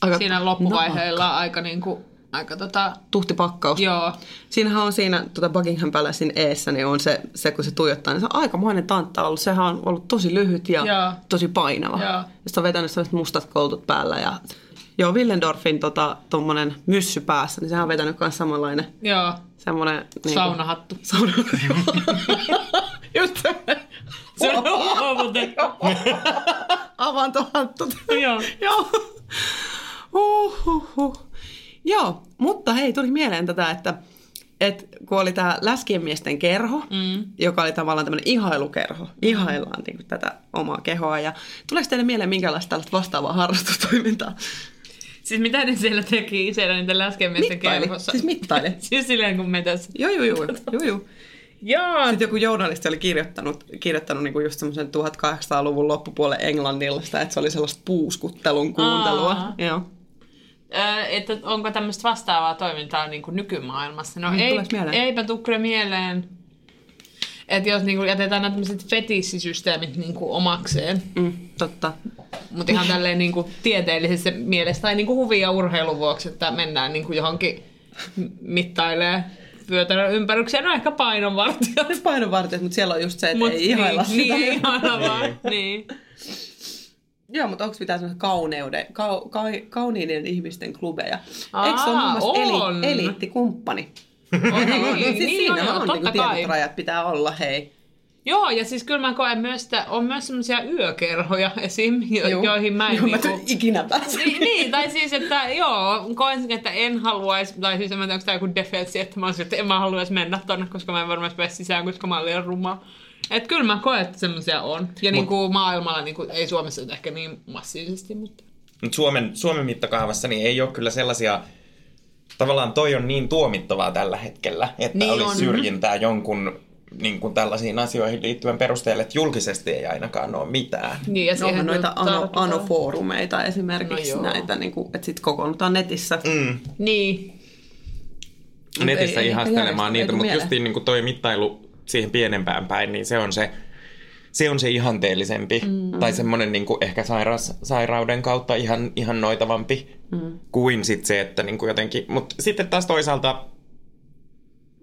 Aika siinä loppuvaiheilla aika niinku, aika tota, Tuhtipakkaus. joo. Siinähän on siinä tuota Buckingham Palacein eessä, niin on se, se, kun se tuijottaa, niin se on aikamoinen tantta ollut. Sehän on ollut tosi lyhyt ja Joo. tosi painava. Joo. Ja sitten on vetänyt sellaiset mustat koutut päällä ja Joo, Willendorfin tota, tommonen myssy päässä, niin sehän on vetänyt myös samanlainen Joo, semmoinen... Niin saunahattu. Sauna. Just semmoinen. Se on muuten. Avantohattu. Joo. Joo. Uhuhu. Joo, mutta hei, tuli mieleen tätä, että, että kun oli tämä läskien miesten kerho, mm. joka oli tavallaan tämmöinen ihailukerho, ihaillaan niin kuin tätä omaa kehoa. Ja tuleeko teille mieleen minkälaista tällaista vastaavaa harrastustoimintaa? Siis mitä ne siellä teki siellä niiden läskemiesten Mittaili. kerhossa? Siis mittaili. siis silleen kun me tässä. Joo, joo, joo. joo, joo. Joo. Sitten joku journalisti oli kirjoittanut, kirjoittanut niinku just semmoisen 1800-luvun loppupuolen englannilla että se oli sellaista puuskuttelun kuuntelua. Aa. Joo. Ö, että onko tämmöistä vastaavaa toimintaa niin kuin nykymaailmassa? No Mm, ei, eipä tule mieleen. Että jos niin kuin jätetään nämä tämmöiset fetissisysteemit niin kuin omakseen, Mm, totta. mutta ihan tälleen niin kuin tieteellisessä mielessä tai niin kuin huvin ja urheilun vuoksi, että mennään niin kuin johonkin mittailee vyötärön ympäryksiä, no ehkä painonvartijat. Painovartijat, mutta siellä on just se, että Mut ei ihailla niin, sitä. Niin, ei ihailla vaan. niin. Joo, mutta onko mitään semmoisia kauneuden, kau, ka, kauniiden ihmisten klubeja? Aa, Eikö se ole muun muassa eli, eliittikumppani? On, on. siis niin, siinä joo, on totta niin kai. tietyt rajat pitää olla, hei. Joo, ja siis kyllä mä koen myös, että on myös semmoisia yökerhoja esim, jo, Joo. joihin mä en Joo, mä niinku... en ikinä pääse. niin, niin, tai siis, että joo, koen sen, että en haluaisi, tai siis en mä tiedä, onko tämä joku defenssi, että mä olisin, että en mä haluaisi mennä tonne, koska mä en varmasti pääse sisään, koska mä olen liian ruma. Että kyllä mä koen, että semmoisia on. Ja niin kuin maailmalla, niin kuin, ei Suomessa nyt ehkä niin massiivisesti, mutta... Mutta Suomen, Suomen mittakaavassa niin ei ole kyllä sellaisia, tavallaan toi on niin tuomittavaa tällä hetkellä, että Niin olisi on. syrjintää jonkun niin kuin tällaisiin asioihin liittyvän perusteella, että julkisesti ei ainakaan ole mitään. Niin, ja No, noita ano, anofoorumeita esimerkiksi No joo. näitä, niin kuin, että sitten kokoonnutaan netissä. Mm. Niin, Netissä ei- ihastelemaan ei niitä, mutta justiin niin kuin toi mittailu siihen pienempään päin, niin se on se, se, on se ihanteellisempi. Mm. Tai semmoinen niin kuin ehkä sairas, sairauden kautta ihan, ihan noitavampi mm. kuin sit se, että niin kuin jotenkin... Mutta sitten taas toisaalta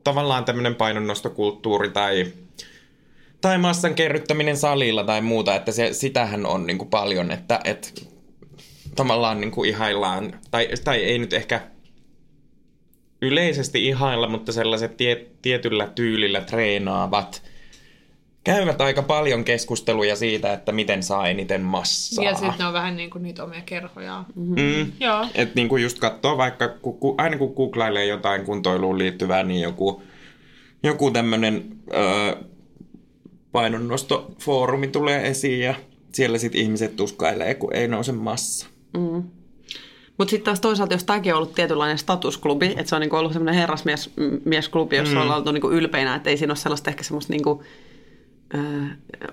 tavallaan tämmöinen painonnostokulttuuri tai, tai massan kerryttäminen salilla tai muuta, että se, sitähän on niin kuin paljon, että et, tavallaan niin kuin ihaillaan, tai, tai ei nyt ehkä yleisesti ihailla, mutta sellaiset tie, tietyllä tyylillä treenaavat käyvät aika paljon keskusteluja siitä, että miten saa eniten massaa. ja sitten ne on vähän niin kuin niitä omia kerhoja. Mm. Joo. Et niin kuin just katsoo vaikka, ku, ku, aina kun googlailee jotain kuntoiluun liittyvää, niin joku, joku tämmöinen öö, painonnostofoorumi tulee esiin ja siellä sitten ihmiset tuskailee, kun ei nouse massa. Mutta sitten taas toisaalta, jos tämäkin on ollut tietynlainen statusklubi, että se on niinku ollut semmoinen herrasmiesklubi, jossa mm. ollaan oltu niinku ylpeinä, että ei siinä ole sellaista ehkä semmoista niinku,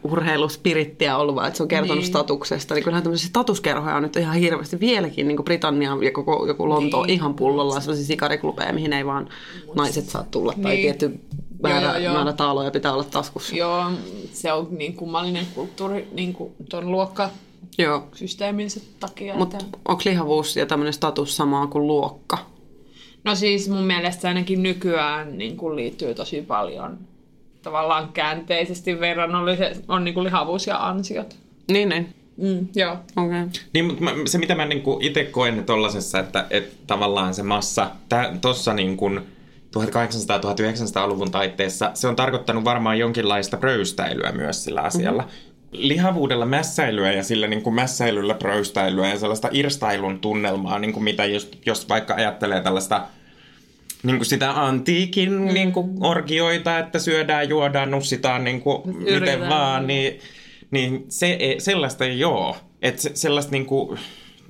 urheiluspirittiä ollut, vaan että se on kertonut Niin. statuksesta. Niin kyllähän tämmöisiä statuskerhoja on nyt ihan hirveästi vieläkin, niin kuin Britannia ja koko, joku Lonto Niin. ihan pullolla, sellaisia sikariklubeja, mihin ei vaan naiset saa tulla, tai Niin. tietty määrä, joo, joo. määrä taaloja pitää olla taskussa. Joo, se on niin kummallinen kulttuuri niin kuin tuon luokkasysteeminsä Joo. takia. Mutta että... onko lihavuus ja tämmöinen status samaa kuin luokka? No siis mun mielestä ainakin nykyään niin kuin liittyy tosi paljon tavallaan käänteisesti verrannollisesti on niin kuin lihavuus ja ansiot. Niin, niin. Mm, joo. Okei. Okay. Niin, mutta se mitä mä niinku itse koen tollasessa, että, että tavallaan se massa, tuossa niinku 1800-1900-luvun taitteessa, se on tarkoittanut varmaan jonkinlaista pröystäilyä myös sillä asialla. Mm-hmm. Lihavuudella mässäilyä ja sillä niin kuin mässäilyllä pröystäilyä ja sellaista irstailun tunnelmaa, niin kuin mitä just, jos vaikka ajattelee tällaista niin kuin sitä antiikin mm. niin kuin orgioita, että syödään, juodaan, nussitaan niin kuin miten vaan, niin, niin se ei, sellaista ei ole. Että se, sellaista niin kuin,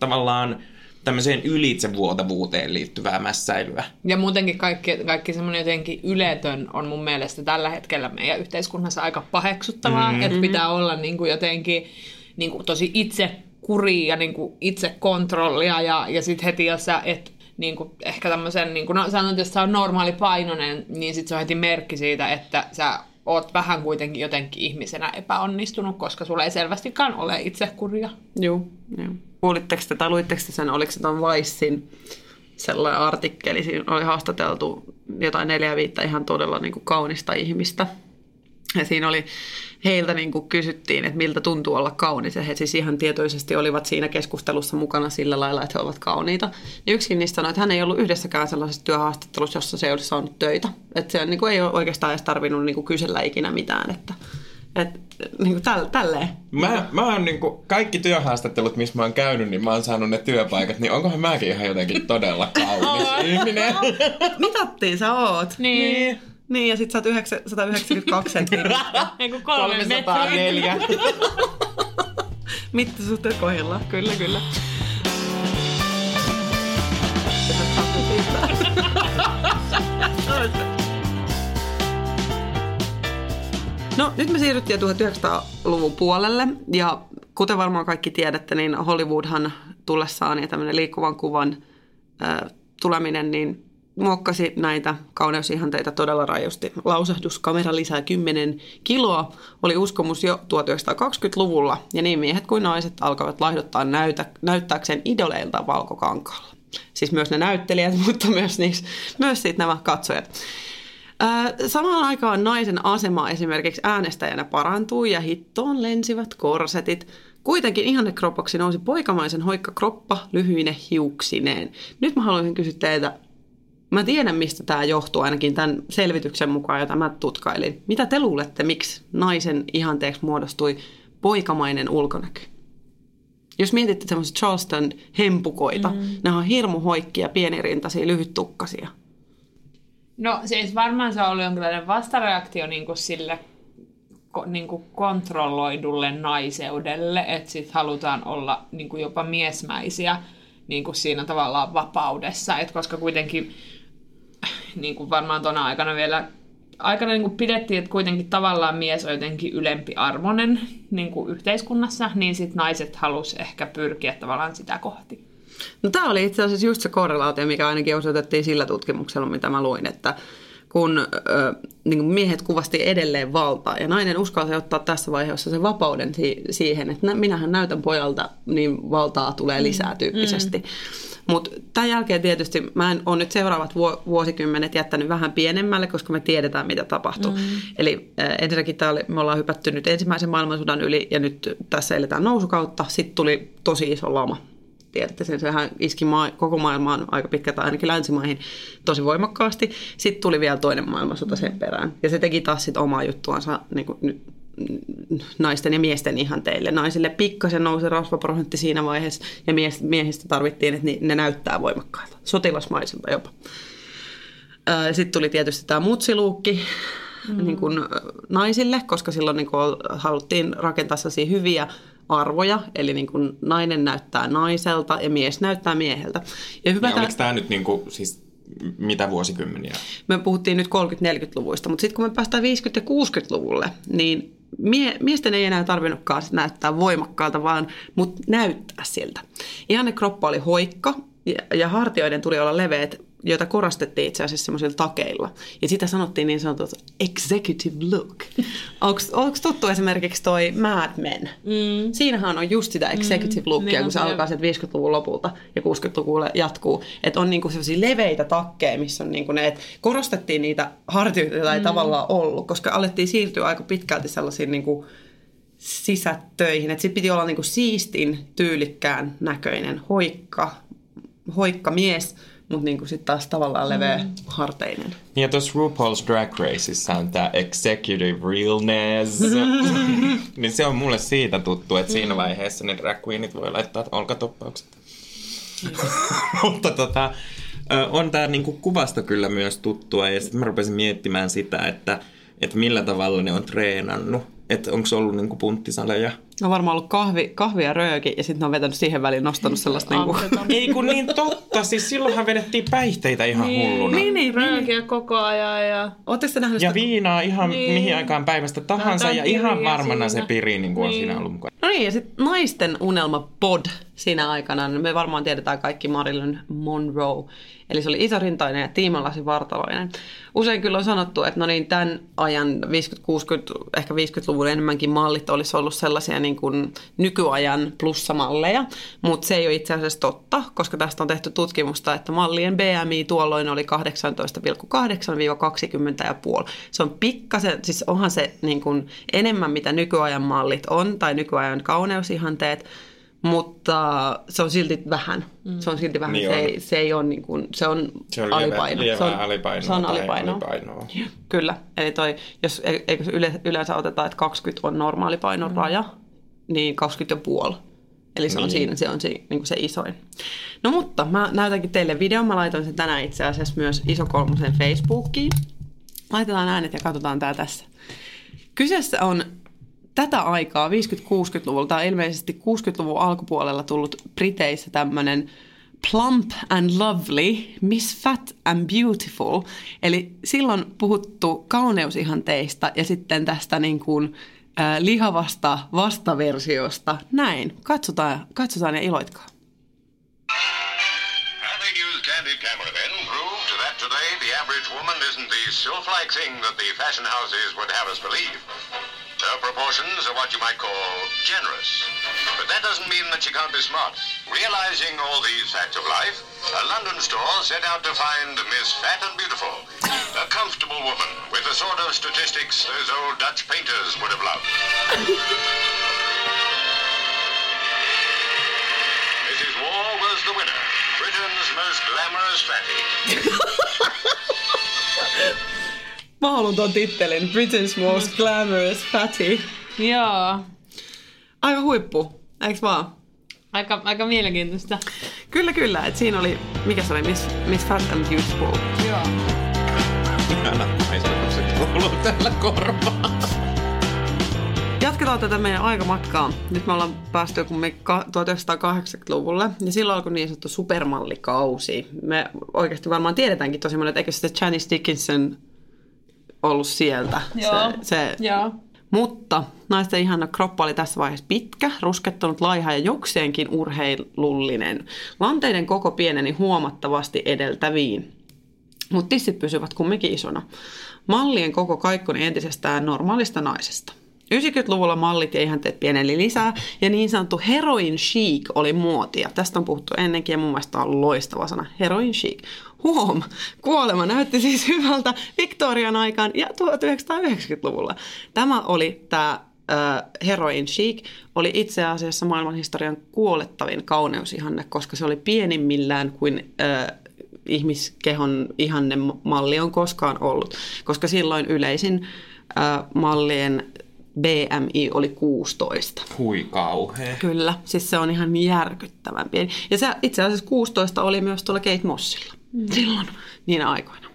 tavallaan tämmöiseen ylitsevuotavuuteen liittyvää mässäilyä. Ja muutenkin kaikki, kaikki semmoinen jotenkin yletön on mun mielestä tällä hetkellä meidän yhteiskunnassa aika paheksuttavaa, mm-hmm. että pitää olla niin kuin jotenkin niin kuin tosi itse kuri ja niin kuin itse kontrollia ja, ja sitten heti jos sä et niin kuin ehkä tämmöisen, niin kuin, no sanotaan, että jos sä on normaali painoinen, niin sitten se on heti merkki siitä, että sä oot vähän kuitenkin jotenkin ihmisenä epäonnistunut, koska sulla ei selvästikään ole itsekuria. Joo, joo. Kuulitteko te tai luitteko te sen, oliko se tuon Vicein sellainen artikkeli, siinä oli haastateltu jotain neljä viittä ihan todella niin kuin kaunista ihmistä. Ja siinä oli, heiltä niin kuin kysyttiin, että miltä tuntuu olla kaunis. Ja he siis ihan tietoisesti olivat siinä keskustelussa mukana sillä lailla, että he ovat kauniita. Ja yksikin niistä sanoi, että hän ei ollut yhdessäkään sellaisessa työhaastattelussa, jossa se ei olisi saanut töitä. Että se niin kuin ei ole oikeastaan edes tarvinnut niin kuin kysellä ikinä mitään. Että, Et, niin kuin täl, tälleen. Mä, mä oon niinku, kaikki työhaastattelut, missä mä oon käynyt, niin mä oon saanut ne työpaikat, niin onkohan mäkin ihan jotenkin todella kaunis ihminen? Mitattiin sä oot. Niin. Niin, ja sit sä oot 9, 192 senttiä. Ei kun kolme metriä. 304. Mittasuhteet kohdillaan, kyllä, kyllä. No, nyt me siirryttiin jo 1900-luvun puolelle, ja kuten varmaan kaikki tiedätte, niin Hollywoodhan tullessaan ja tämmöinen liikkuvan kuvan ää, tuleminen, niin muokkasi näitä kauneusihanteita todella rajusti. Lausahduskamera lisää 10 kiloa oli uskomus jo 1920-luvulla, ja niin miehet kuin naiset alkavat laihduttaa näytä, näyttääkseen idoleilta valkokankaalla. Siis myös ne näyttelijät, mutta myös, niissä, myös siitä nämä katsojat. Samaan aikaan naisen asema esimerkiksi äänestäjänä parantui ja hittoon lensivät korsetit. Kuitenkin ihannekroppaksi nousi poikamaisen hoikka kroppa lyhyine hiuksineen. Nyt mä haluaisin kysyä teiltä, mä tiedän mistä tämä johtuu ainakin tämän selvityksen mukaan, jota mä tutkailin. Mitä te luulette, miksi naisen ihanteeksi muodostui poikamainen ulkonäkö? Jos mietitte semmoiset Charleston hempukoita, mm. nämä on hirmu hoikkia, pienirintaisia, lyhyttukkasia. No siis varmaan se on ollut jonkinlainen vastareaktio niin kuin sille ko, niin kuin kontrolloidulle naiseudelle, että sit halutaan olla niin kuin jopa miesmäisiä niin kuin siinä tavallaan vapaudessa, että koska kuitenkin niin kuin varmaan tuona aikana vielä aikana niin kuin pidettiin, että kuitenkin tavallaan mies on jotenkin ylempiarvoinen niin kuin yhteiskunnassa, niin sitten naiset halus ehkä pyrkiä tavallaan sitä kohti. No tämä oli itse asiassa just se korrelaatio, mikä ainakin osoitettiin sillä tutkimuksella, mitä mä luin, että kun ö, niin kuin miehet kuvasti edelleen valtaa ja nainen uskalsi ottaa tässä vaiheessa sen vapauden si- siihen, että nä- minähän näytän pojalta, niin valtaa tulee lisää tyyppisesti. Mm. Mutta tämän jälkeen tietysti mä en ole nyt seuraavat vuosikymmenet jättänyt vähän pienemmälle, koska me tiedetään, mitä tapahtuu. Mm. Eli ensinnäkin tää oli, me ollaan hypätty nyt ensimmäisen maailmansodan yli ja nyt tässä eletään nousukautta. Sitten tuli tosi iso lama tiedätte sen, sehän iski maa, koko maailmaan aika pitkältä ainakin länsimaihin tosi voimakkaasti. Sitten tuli vielä toinen maailmansota sen perään. Ja se teki taas sit omaa juttuansa niin kuin nyt, naisten ja miesten ihanteille. Naisille pikkasen nousi rasvaprosentti siinä vaiheessa ja mies, miehistä tarvittiin, että ne näyttää voimakkailta, sotilasmaisilta jopa. Sitten tuli tietysti tämä mutsiluukki, mm. niin kuin naisille, koska silloin niin kuin haluttiin rakentaa sellaisia hyviä arvoja, eli niin kuin nainen näyttää naiselta ja mies näyttää mieheltä. Ja hyvä ja oliko tämä nyt niin kuin, siis mitä vuosikymmeniä? Me puhuttiin nyt 30-40-luvuista, mutta sitten kun me päästään 50- ja 60-luvulle, niin mie- miesten ei enää tarvinnutkaan näyttää voimakkaalta, vaan mutta näyttää siltä. Ihanne kroppa oli hoikka ja, ja hartioiden tuli olla leveät joita korostettiin itse asiassa semmoisilla takeilla. Ja sitä sanottiin niin sanotut executive look. Onko tuttu esimerkiksi toi Mad Men? Mm. Siinähän on just sitä executive mm. lookia, niin kun se alkaa sieltä 50-luvun lopulta ja 60-luvulle jatkuu. Että on niinku sellaisia leveitä takkeja, missä on niinku ne, että korostettiin niitä hartioita, joita ei mm. tavallaan ollut, koska alettiin siirtyä aika pitkälti sellaisiin niinku sisätöihin. Että sitten piti olla niinku siistin, tyylikkään näköinen, hoikka, hoikka mies – mutta niin sitten taas tavallaan leveä mm. harteinen. Ja tuossa RuPaul's Drag Raceissa on tämä executive realness, niin se on mulle siitä tuttu, että siinä vaiheessa ne drag queenit voi laittaa olkatoppaukset. mutta tota, on tämä niinku kuvasta kyllä myös tuttua ja sitten mä rupesin miettimään sitä, että, että millä tavalla ne on treenannut. Että onko se ollut niinku punttisaleja No varmaan ollut kahvi, kahvi ja rööki ja sitten ne on vetänyt siihen väliin nostanut sellaista niin kuin... Ei kun niin totta, siis silloinhan vedettiin päihteitä ihan niin, hulluna. Niin, niin, röökiä niin. koko ajan ja... Ootteko nähnyt Ja sitä... viinaa ihan niin. mihin aikaan päivästä tahansa ja ihan varmana siinä. se piri niin kuin niin. on siinä ollut mukana. No niin, ja sitten naisten unelma pod siinä aikana, niin me varmaan tiedetään kaikki Marilyn Monroe. Eli se oli isorintainen ja tiimalasi vartaloinen. Usein kyllä on sanottu, että no niin, tämän ajan 50-60, ehkä 50-luvun enemmänkin mallit olisi ollut sellaisia niin kuin nykyajan plussamalleja, mutta se ei ole itse asiassa totta, koska tästä on tehty tutkimusta, että mallien BMI tuolloin oli 18,8-20,5. Se on pikkasen, siis onhan se niin kuin enemmän mitä nykyajan mallit on tai nykyajan kauneusihanteet, mutta se on silti vähän. Mm. Se on silti vähän, Niin se, on. ei, se ei ole niin kuin, se on, Se on lievä- alipaino. se on, alipainoa Se on alipainoa. alipainoa. Kyllä, eli toi, jos e- eikö yle, yleensä otetaan, että 20 on normaalipainon mm. raja, niin 20 ja puoli. Eli se on Niin. siinä, se on se, niin kuin se isoin. No mutta mä näytänkin teille videon, mä laitoin sen tänään itse asiassa myös Iso Kolmosen Facebookiin. Laitetaan äänet ja katsotaan tää tässä. Kyseessä on tätä aikaa 50-60-luvulta, tai ilmeisesti 60-luvun alkupuolella tullut Briteissä tämmöinen plump and lovely, miss fat and beautiful. Eli silloin puhuttu kauneusihanteista ja sitten tästä niin kuin, äh, lihavasta vastaversiosta. Näin. Katsotaan, katsotaan ja iloitkaa. Sylph-like thing that the fashion houses would have us believe. Her proportions are what you might call generous. But that doesn't mean that she can't be smart. Realizing all these facts of life, a London store set out to find Miss Fat and Beautiful. A comfortable woman with the sort of statistics those old Dutch painters would have loved. Mrs. War was the winner. Britain's most glamorous fatty. Mä haluan tuon tittelin. Britain's most glamorous fatty. Joo. Aika huippu, eiks vaan? Aika, aika mielenkiintoista. Kyllä, kyllä. Et siinä oli, mikä se oli, Miss, Miss Fat and Beautiful. Joo. Naiset kuuluu tällä korvaa. Jatketaan tätä meidän aikamatkaa. Nyt me ollaan päästy kummin ka- 1980-luvulle ja silloin alkoi niin sanottu supermallikausi. Me oikeasti varmaan tiedetäänkin tosi monet, että eikö sitten Janice Dickinson ollut sieltä. Joo. Se, se, Joo. Mutta naisten ihana kroppa oli tässä vaiheessa pitkä, ruskettunut, laiha ja jokseenkin urheilullinen. Lanteiden koko pieneni huomattavasti edeltäviin. Mutta tissit pysyvät kumminkin isona. Mallien koko kaikkoni entisestään normaalista naisesta. 90-luvulla mallit ja ihanteet pieneli lisää ja niin sanottu heroin chic oli muotia. Tästä on puhuttu ennenkin ja mun mielestä on loistava sana. Heroin chic. Huom, kuolema näytti siis hyvältä Victorian aikaan ja 1990-luvulla. Tämä oli tämä äh, heroin chic, oli itse asiassa maailmanhistorian kuolettavin kauneusihanne, koska se oli pienimmillään kuin äh, ihmiskehon ihanne malli on koskaan ollut, koska silloin yleisin mallien BMI oli 16. Hui kauhea. Kyllä, siis se on ihan järkyttävän pieni. Ja se itse asiassa 16 oli myös tuolla Kate Mossilla mm. silloin niinä aikoina.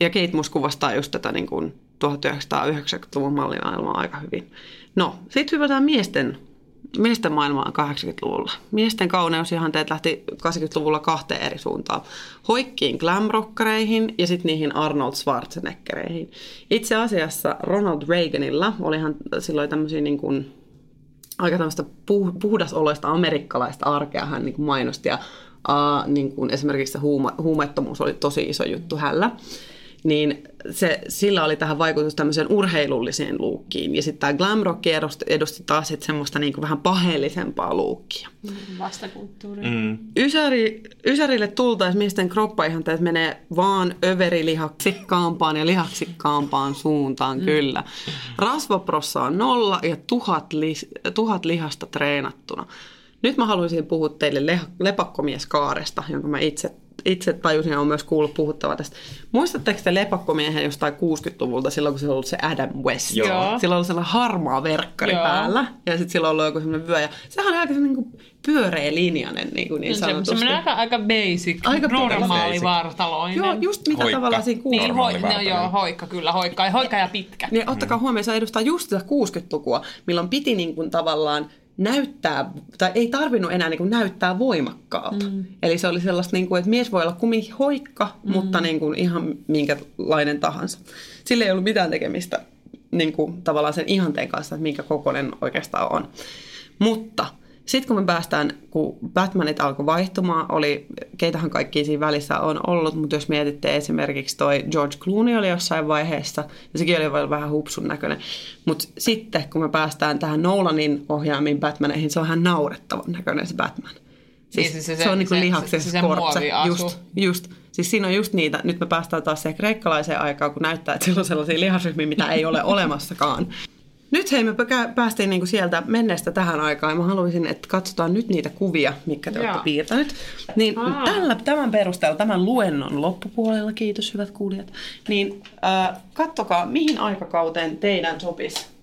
Ja Kate Moss kuvastaa just tätä niin kuin 1990-luvun mallimaailmaa aika hyvin. No, sitten hypätään miesten, miesten maailmaan 80-luvulla. Miesten kauneusihanteet lähti 80-luvulla kahteen eri suuntaan. Hoikkiin glamrockereihin ja sitten niihin Arnold Schwarzeneggereihin. Itse asiassa Ronald Reaganilla olihan silloin tämmöisiä niin kuin aika tämmöistä puh- puhdasoloista amerikkalaista arkea hän niin kuin mainosti. Ja uh, niin kuin esimerkiksi se huuma- huumettomuus oli tosi iso juttu hällä. Niin se, sillä oli tähän vaikutus tämmöiseen urheilulliseen luukkiin. Ja sitten tämä glam rock edusti, edusti taas sit semmoista niin kuin vähän paheellisempaa luukkia. Vastakulttuuri. Mm. Ysäri, ysärille tultaisiin miesten kroppaihanteet menee vaan överilihaksikkaampaan ja lihaksikkaampaan suuntaan, mm. kyllä. Rasvaprossa on nolla ja tuhat, li, tuhat lihasta treenattuna. Nyt mä haluaisin puhua teille le, lepakkomieskaaresta, jonka mä itse, itse tajusin ja on myös kuullut puhuttava tästä. Muistatteko te lepakkomiehen jostain 60-luvulta, silloin kun se on ollut se Adam West? Joo. Silloin on ollut sellainen harmaa verkkari Joo. päällä ja sitten sillä on ollut joku sellainen vyö. Ja sehän on aika sellainen niin pyöreä linjainen niin, kuin niin Se, sanotusti. semmoinen aika, aika basic, Aika normaali basic. vartaloinen. Joo, just mitä Hoikka. tavallaan siinä kuuluu. Niin, hoi, no, joo, hoikka kyllä, hoikka, hoikka ja pitkä. Niin ottakaa huomioon, se edustaa just sitä 60-lukua, milloin piti niin kuin tavallaan näyttää, tai ei tarvinnut enää niin kuin näyttää voimakkaalta. Mm. Eli se oli sellaista, niin kuin, että mies voi olla kumminkin hoikka, mm. mutta niin kuin ihan minkälainen tahansa. Sillä ei ollut mitään tekemistä niin kuin, tavallaan sen ihanteen kanssa, että minkä kokoinen oikeastaan on. Mutta sitten kun me päästään, kun Batmanit alkoi vaihtumaan, oli, keitähän kaikki siinä välissä on ollut, mutta jos mietitte esimerkiksi toi George Clooney oli jossain vaiheessa, ja sekin oli vielä vähän hupsun näköinen. Mutta sitten kun me päästään tähän Nolanin ohjaamiin Batmaneihin, se on ihan naurettavan näköinen se Batman. Siis, Niin, siis se- se, se, on niin kuin se- lihaksessa se- se kortsa. Just, just. Siis siinä on just niitä, nyt me päästään taas siihen kreikkalaiseen aikaan, kun näyttää, että sillä on sellaisia lihasryhmiä, mitä ei ole olemassakaan. Nyt hei, me pä- päästiin niinku sieltä menneestä tähän aikaan mä haluaisin, että katsotaan nyt niitä kuvia, mitkä te olette piirtänyt. Niin Aa. tällä, tämän perusteella, tämän luennon loppupuolella, kiitos hyvät kuulijat, niin äh, kattokaa, mihin aikakauteen teidän sopisi.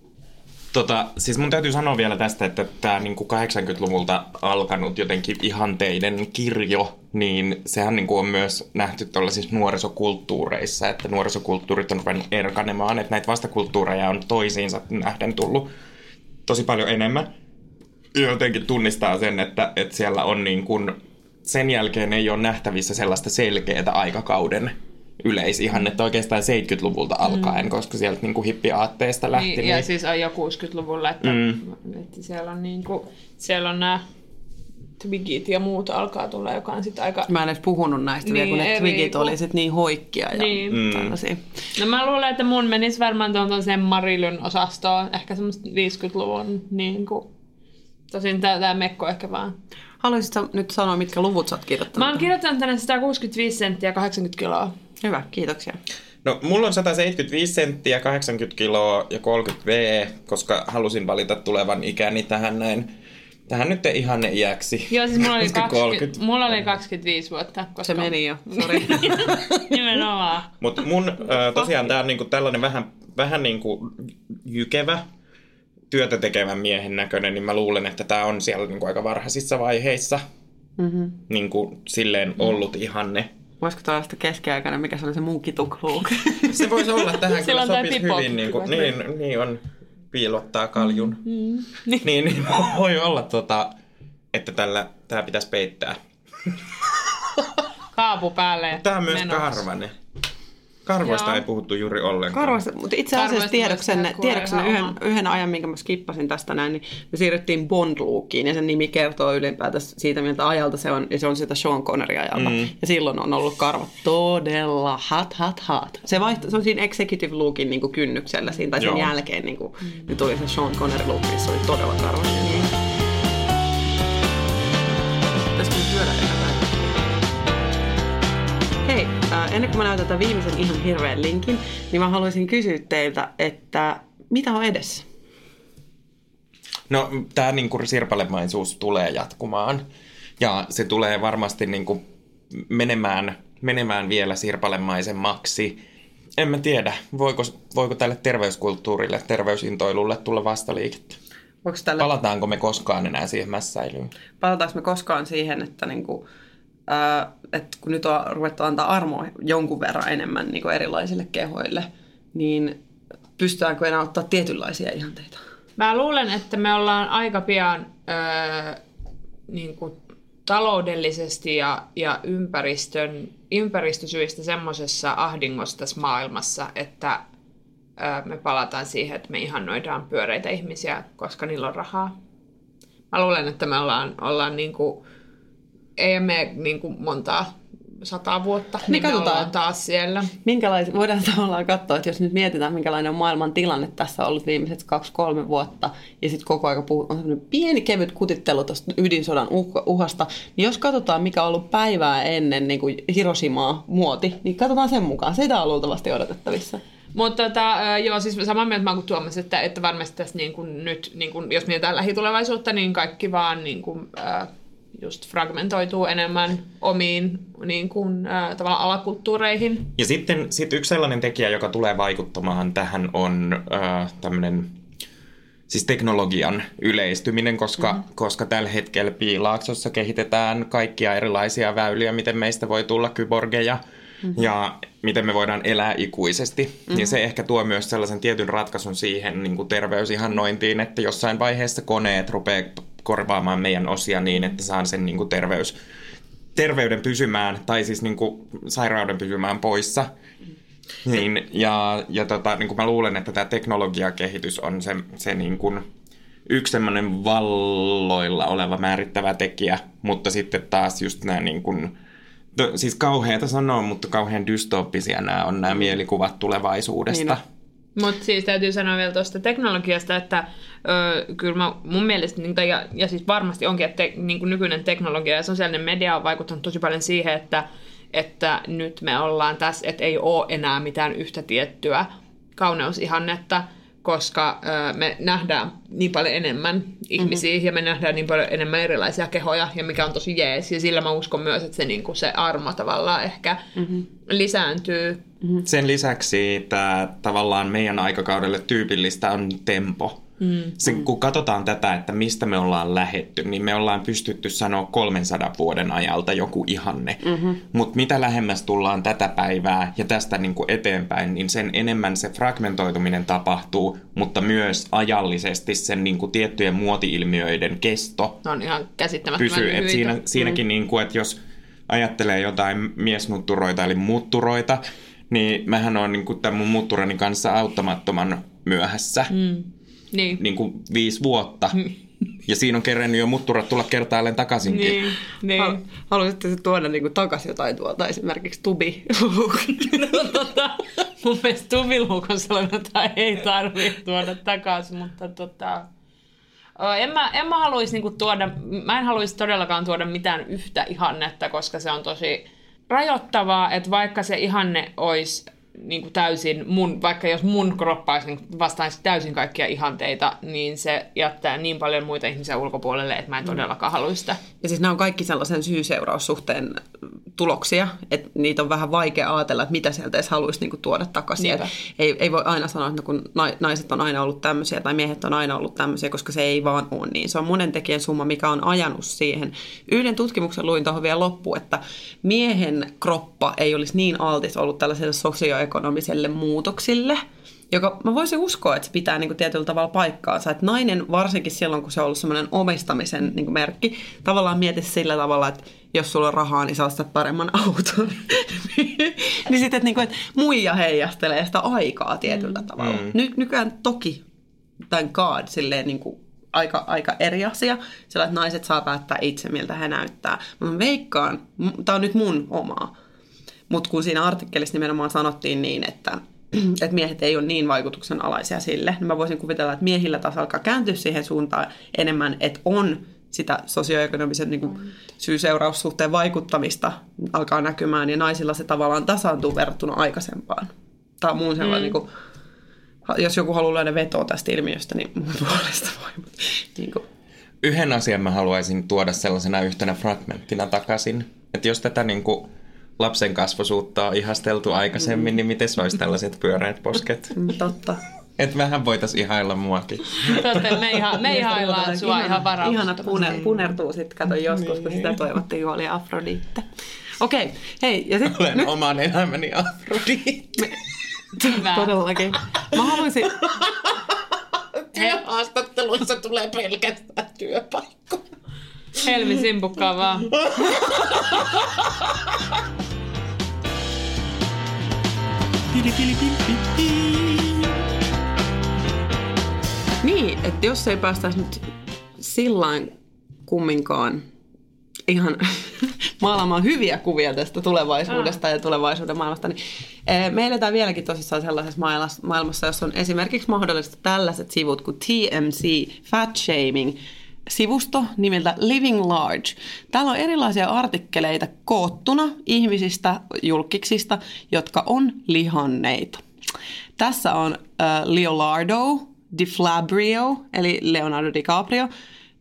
Tota, siis mun täytyy sanoa vielä tästä, että tämä niinku 80-luvulta alkanut jotenkin ihanteiden kirjo, niin sehän niinku on myös nähty tuollaisissa nuorisokulttuureissa, että nuorisokulttuurit on ruvennut erkanemaan, että näitä vastakulttuureja on toisiinsa nähden tullut tosi paljon enemmän. Jotenkin tunnistaa sen, että, että siellä on niin kuin, sen jälkeen ei ole nähtävissä sellaista selkeää aikakauden yleisihannetta oikeastaan 70-luvulta alkaen, mm. koska sieltä niin kuin hippiaatteesta lähti. Niin, ja siis on jo 60-luvulla, että, mm. että siellä on niinku, siellä on nämä Twigit ja muut alkaa tulla, joka on sitten aika... Mä en edes puhunut näistä niin, vielä, kun Niin, ne eri twigit kuin- oli sit niin hoikkia ja Niin. mm. tällaisia. No mä luulen, että mun menisi varmaan tuon sen Marilyn osastoon, ehkä semmoista 50-luvun niin kuin, tosin tää, tää mekko ehkä vaan. Haluaisitko nyt sanoa, mitkä luvut sä oot kirjoittanut? Mä oon kirjoittanut tänne 165 senttiä 80 kiloa. Hyvä, kiitoksia. No, mulla on 175 senttiä, 80 kiloa ja 30 V, koska halusin valita tulevan ikäni tähän näin. Tähän nyt ei ihanne iäksi. Joo, siis mulla oli, Koska 20, mulla oli 25 vuotta. Koska Se meni jo, sori. Nimenomaan. Mutta mun ö, tosiaan tää on niinku tällainen vähän, vähän niinku jykevä, työtä tekevän miehen näköinen, niin mä luulen, että tämä on siellä niinku aika varhaisissa vaiheissa mm-hmm. niinku silleen ollut ihanne. Voisiko tämä olla sitten keskiaikainen, mikä se oli se mun kitukluuk? Se voisi olla tähän kyllä sopisi pipo- hyvin, niin, kuin, niin, niin on piilottaa kaljun. Mm, niin. niin, niin voi olla, tota, että tällä, tämä pitäisi peittää. Kaapu päälle. Tämä on myös karvanen. Karvoista Joo. ei puhuttu juuri ollenkaan. Karvasta, mutta itse asiassa Karvoista tiedoksenne, tiedoksenne yhden, yhden ajan, minkä mä skippasin tästä näin, niin me siirryttiin Bond-lookiin ja sen nimi kertoo ylipäätään siitä, miltä ajalta se on, ja se on sitä Sean Connery ajalta. Mm. Ja silloin on ollut karvat todella hot, hot, hot. Se, vaihto, se on siinä executive lookin niin kynnyksellä siinä, tai sen Joo. jälkeen niin kuin, niin tuli se Sean Connery look, missä oli todella karvat. Niin. Ennen kuin mä näytän tämän viimeisen ihan hirveän linkin, niin mä haluaisin kysyä teiltä, että mitä on edessä? No, tämä niinku sirpalemaisuus tulee jatkumaan. Ja se tulee varmasti niinku menemään, menemään vielä sirpalemaisemmaksi. En mä tiedä, voiko, voiko tälle terveyskulttuurille, terveysintoilulle tulla vastaliikettä. Voiko tällä, Palataanko me koskaan enää siihen mässäilyyn? palataanko me koskaan siihen, että, niinku, äh, että kun nyt on ruvettu antaa armoa jonkun verran enemmän niinku erilaisille kehoille, niin pystytäänkö enää ottaa tietynlaisia ihanteita? Mä luulen, että me ollaan aika pian öö, niin kuin taloudellisesti ja, ja ympäristön, ympäristösyistä semmoisessa ahdingossa tässä maailmassa, että öö, me palataan siihen, että me ihannoidaan pyöreitä ihmisiä, koska niillä on rahaa. Mä luulen, että me ollaan, ollaan niin kuin, ei me niin kuin montaa sataa vuotta, niin, niin me katsotaan. ollaan taas siellä. Minkälaisia, voidaan tavallaan katsoa, että jos nyt mietitään, minkälainen on maailman tilanne tässä ollut viimeiset kaksi-kolme vuotta, ja sitten koko ajan puhut, on semmoinen pieni kevyt kutittelu tuosta ydinsodan uh- uhasta, niin jos katsotaan, mikä on ollut päivää ennen niin kuin Hiroshimaa muoti, niin katsotaan sen mukaan. Sitä on luultavasti odotettavissa. Mutta tota, joo, siis samaa mieltä mä oon kuin Tuomas, että, että varmasti tässä niin kuin nyt, niin kuin, jos mietitään lähitulevaisuutta, niin kaikki vaan niin kuin, äh, just fragmentoituu enemmän omiin niin kuin, tavallaan alakulttuureihin. Ja sitten sit yksi sellainen tekijä, joka tulee vaikuttamaan tähän, on äh, tämmöinen siis teknologian yleistyminen, koska, mm-hmm. koska tällä hetkellä Piilaaksossa kehitetään kaikkia erilaisia väyliä, miten meistä voi tulla kyborgeja mm-hmm. ja miten me voidaan elää ikuisesti. Mm-hmm. Ja se ehkä tuo myös sellaisen tietyn ratkaisun siihen niin kuin terveysihannointiin, että jossain vaiheessa koneet rupeaa korvaamaan meidän osia niin, että saan sen niin kuin terveys, terveyden pysymään, tai siis niin kuin sairauden pysymään poissa. Niin, ja ja tota, niin kuin mä luulen, että tämä teknologiakehitys on se, se niin kuin yksi semmoinen valloilla oleva määrittävä tekijä, mutta sitten taas just nämä niin kuin, to, siis kauheata sanoa, mutta kauhean dystooppisia nämä on nämä mielikuvat tulevaisuudesta. Niin on. Mutta siis täytyy sanoa vielä tuosta teknologiasta, että ö, kyllä mä, mun mielestä, niin, tai, ja, ja siis varmasti onkin, että te, niin kuin nykyinen teknologia ja sosiaalinen media on vaikuttanut tosi paljon siihen, että, että nyt me ollaan tässä, että ei ole enää mitään yhtä tiettyä kauneusihannetta, koska ö, me nähdään niin paljon enemmän ihmisiä mm-hmm. ja me nähdään niin paljon enemmän erilaisia kehoja, ja mikä on tosi jees. Ja sillä mä uskon myös, että se, niin kuin se armo tavallaan ehkä mm-hmm. lisääntyy. Sen lisäksi tämä tavallaan meidän aikakaudelle tyypillistä on tempo. Mm. Se, kun katsotaan tätä, että mistä me ollaan lähetty, niin me ollaan pystytty sanoa 300 vuoden ajalta joku ihanne. Mm-hmm. Mutta mitä lähemmäs tullaan tätä päivää ja tästä niin kuin eteenpäin, niin sen enemmän se fragmentoituminen tapahtuu, mutta myös ajallisesti sen niin kuin tiettyjen muoti-ilmiöiden kesto on ihan pysyy. Et siinä, siinäkin, mm. niin kuin, että jos ajattelee jotain miesmutturoita eli mutturoita, niin mähän on niin kuin tämän mun mutturani kanssa auttamattoman myöhässä. Mm niin. niin kuin viisi vuotta. Ja siinä on kerennyt jo mutturat tulla kertaalleen takaisinkin. Niin, niin. Hal- Haluaisitte tuoda niinku takaisin jotain tuolta, esimerkiksi tubi no, tota, mun mielestä tubiluukon sellainen ei tarvitse tuoda takaisin, mutta tota, ö, en mä, en mä haluaisi niinku tuoda, mä en haluaisi todellakaan tuoda mitään yhtä ihannetta, koska se on tosi rajoittavaa, että vaikka se ihanne olisi niin kuin täysin mun, vaikka jos mun kroppa olisi, niin vastaisi täysin kaikkia ihanteita, niin se jättää niin paljon muita ihmisiä ulkopuolelle, että mä en todellakaan haluaisi sitä. Ja siis nämä on kaikki sellaisen syy-seuraussuhteen tuloksia, että niitä on vähän vaikea ajatella, että mitä sieltä edes haluaisi niinku tuoda takaisin. Ei, ei voi aina sanoa, että no kun nai- naiset on aina ollut tämmöisiä tai miehet on aina ollut tämmöisiä, koska se ei vaan ole niin. Se on monen tekijän summa, mikä on ajanut siihen. Yhden tutkimuksen luin tuohon vielä loppuun, että miehen kroppa ei olisi niin altis ollut tällaiselle sosioekonomiselle muutoksille, joka mä voisin uskoa, että se pitää niin kuin tietyllä tavalla paikkaansa. Että nainen, varsinkin silloin, kun se on ollut semmoinen omistamisen niin kuin merkki, tavallaan mieti sillä tavalla, että jos sulla on rahaa, niin saa sitä paremman auton. niin sitten, että, niin kuin, että muija heijastelee sitä aikaa tietyllä mm. tavalla. Mm. Ny- nykyään toki, thank God, silleen niin kuin aika, aika eri asia. Sillä, että naiset saa päättää itse, miltä he näyttää. Mä veikkaan, tämä on nyt mun omaa, mutta kun siinä artikkelissa nimenomaan sanottiin niin, että, että miehet ei ole niin vaikutuksen alaisia sille, niin mä voisin kuvitella, että miehillä taas alkaa kääntyä siihen suuntaan enemmän, että on sitä sosioekonomisen niin kuin, syy-seuraussuhteen vaikuttamista alkaa näkymään, ja naisilla se tavallaan tasaantuu verrattuna aikaisempaan. Tämä on muun sellainen, mm. niin kuin, jos joku haluaa löydä vetoa tästä ilmiöstä, niin mun puolesta voi. Mutta, niin kuin. Yhden asian mä haluaisin tuoda sellaisena yhtenä fragmenttina takaisin. Että jos tätä niin kuin lapsen kasvosuutta on ihasteltu aikaisemmin, mm. niin miten se olisi tällaiset pyöreät posket? Mm, totta. Että vähän voitaisiin ihailla muakin. Totta, me, iha, me ihaillaan sua ihana, ihan varauksetta. Ihana puner, punertuu sitten, kato joskus, kun sitä toivottiin, kun oli Afrodite. Okei, okay, hei. Ja sit, Olen oman elämäni Afrodite. Hyvä. Todellakin. Mä haluaisin... Työhaastattelussa tulee pelkästään työpaikkoja. Helmi simpukkaa vaan. Niin, että jos ei päästäisi nyt sillain kumminkaan ihan maalaamaan hyviä kuvia tästä tulevaisuudesta ja tulevaisuuden maailmasta, niin eh, me eletään vieläkin tosissaan sellaisessa maailmassa- maailmassa, jossa on esimerkiksi mahdollista tällaiset sivut kuin TMC, Fat Shaming, sivusto nimeltä Living Large. Täällä on erilaisia artikkeleita koottuna ihmisistä, julkiksista, jotka on lihanneita. Tässä on Leonardo DiFabrio, eli Leonardo DiCaprio,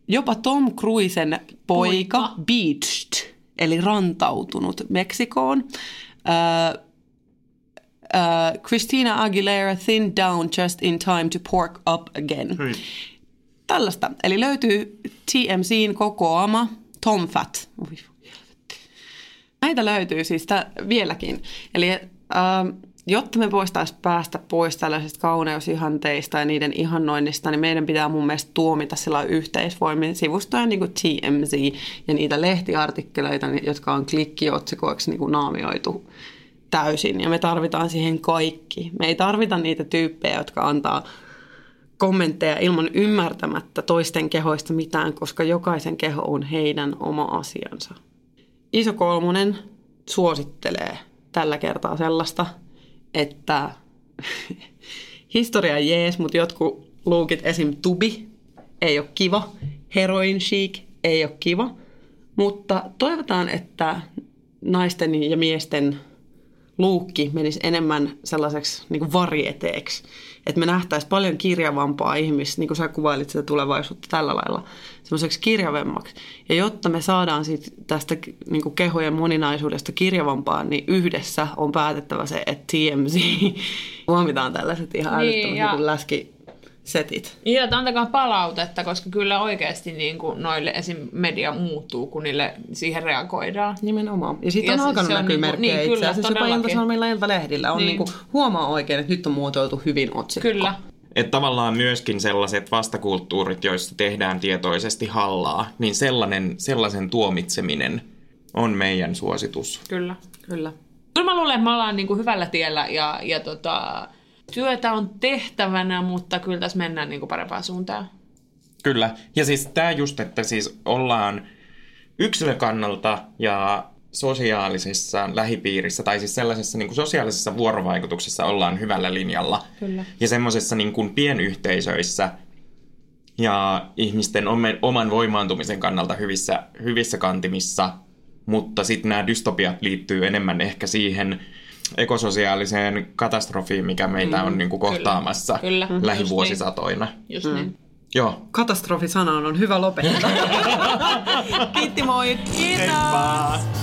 jopa Tom Cruisen poika, Poika. Beached, eli rantautunut Meksikoon. Äh, uh, Christina Aguilera thin down just in time to pork up again. Hyi. Tällaista. Eli löytyy TMCin kokoama Tom Fat. Näitä löytyy siis vieläkin. Eli äh, jotta me voitaisiin päästä pois tällaisista kauneusihanteista ja niiden ihannoinnista, niin meidän pitää mun mielestä tuomita sillä yhteisvoimin sivustoja niin kuin TMZ ja niitä lehtiartikkeleita, jotka on klikkiotsikoiksi niin kuin naamioitu täysin. Ja me tarvitaan siihen kaikki. Me ei tarvita niitä tyyppejä, jotka antaa kommentteja ilman ymmärtämättä toisten kehoista mitään, koska jokaisen keho on heidän oma asiansa. Iso Kolmonen suosittelee tällä kertaa sellaista, että historia jees, mutta jotkut luukit esim. tubi ei ole kiva, heroin chic ei ole kiva, mutta toivotaan, että naisten ja miesten luukki menisi enemmän sellaiseksi niin kuin varieteeksi. Että me nähtäisiin paljon kirjavampaa ihmistä, niin kuin sä kuvailit sitä tulevaisuutta tällä lailla, semmoiseksi kirjavemmaksi. Ja jotta me saadaan sit tästä niin kuin kehojen moninaisuudesta kirjavampaa, niin yhdessä on päätettävä se, että TMZ huomitaan tällaiset ihan Niin, älyttömät ja- niin läski setit. Ja että antakaa palautetta, koska kyllä oikeasti niin kuin noille esim. media muuttuu, kun niille siihen reagoidaan. Nimenomaan. Ja siitä Ja on se- alkanut on näkyä merkkejä niin, itse asiassa. Jopa. Ilta-Sanomilla iltalehdillä on Niin. niin. niinku, huomaa oikein, että nyt on muotoiltu hyvin otsikko. Kyllä. Että tavallaan myöskin sellaiset vastakulttuurit, joista tehdään tietoisesti hallaa, niin sellainen, sellaisen tuomitseminen on meidän suositus. Kyllä. Kyllä. Kyllä mä luulen, että me ollaan niin kuin hyvällä tiellä ja, ja tota, työtä on tehtävänä, mutta kyllä tässä mennään niin kuin parempaan suuntaan. Kyllä. Ja siis tämä just, että siis ollaan yksilön kannalta ja sosiaalisessa lähipiirissä, tai siis sellaisessa niin kuin sosiaalisessa vuorovaikutuksessa ollaan hyvällä linjalla. Kyllä. Ja semmoisessa niin kuin pienyhteisöissä ja ihmisten oman voimaantumisen kannalta hyvissä, hyvissä kantimissa, mutta sitten nämä dystopiat liittyy enemmän ehkä siihen ekososiaaliseen katastrofiin, mikä meitä on niin kuin kohtaamassa Kyllä. Just lähivuosisatoina. Just mm. niin. Joo. Katastrofisanaan on hyvä lopettaa. Kiitti moi! Kiitos! Heippa!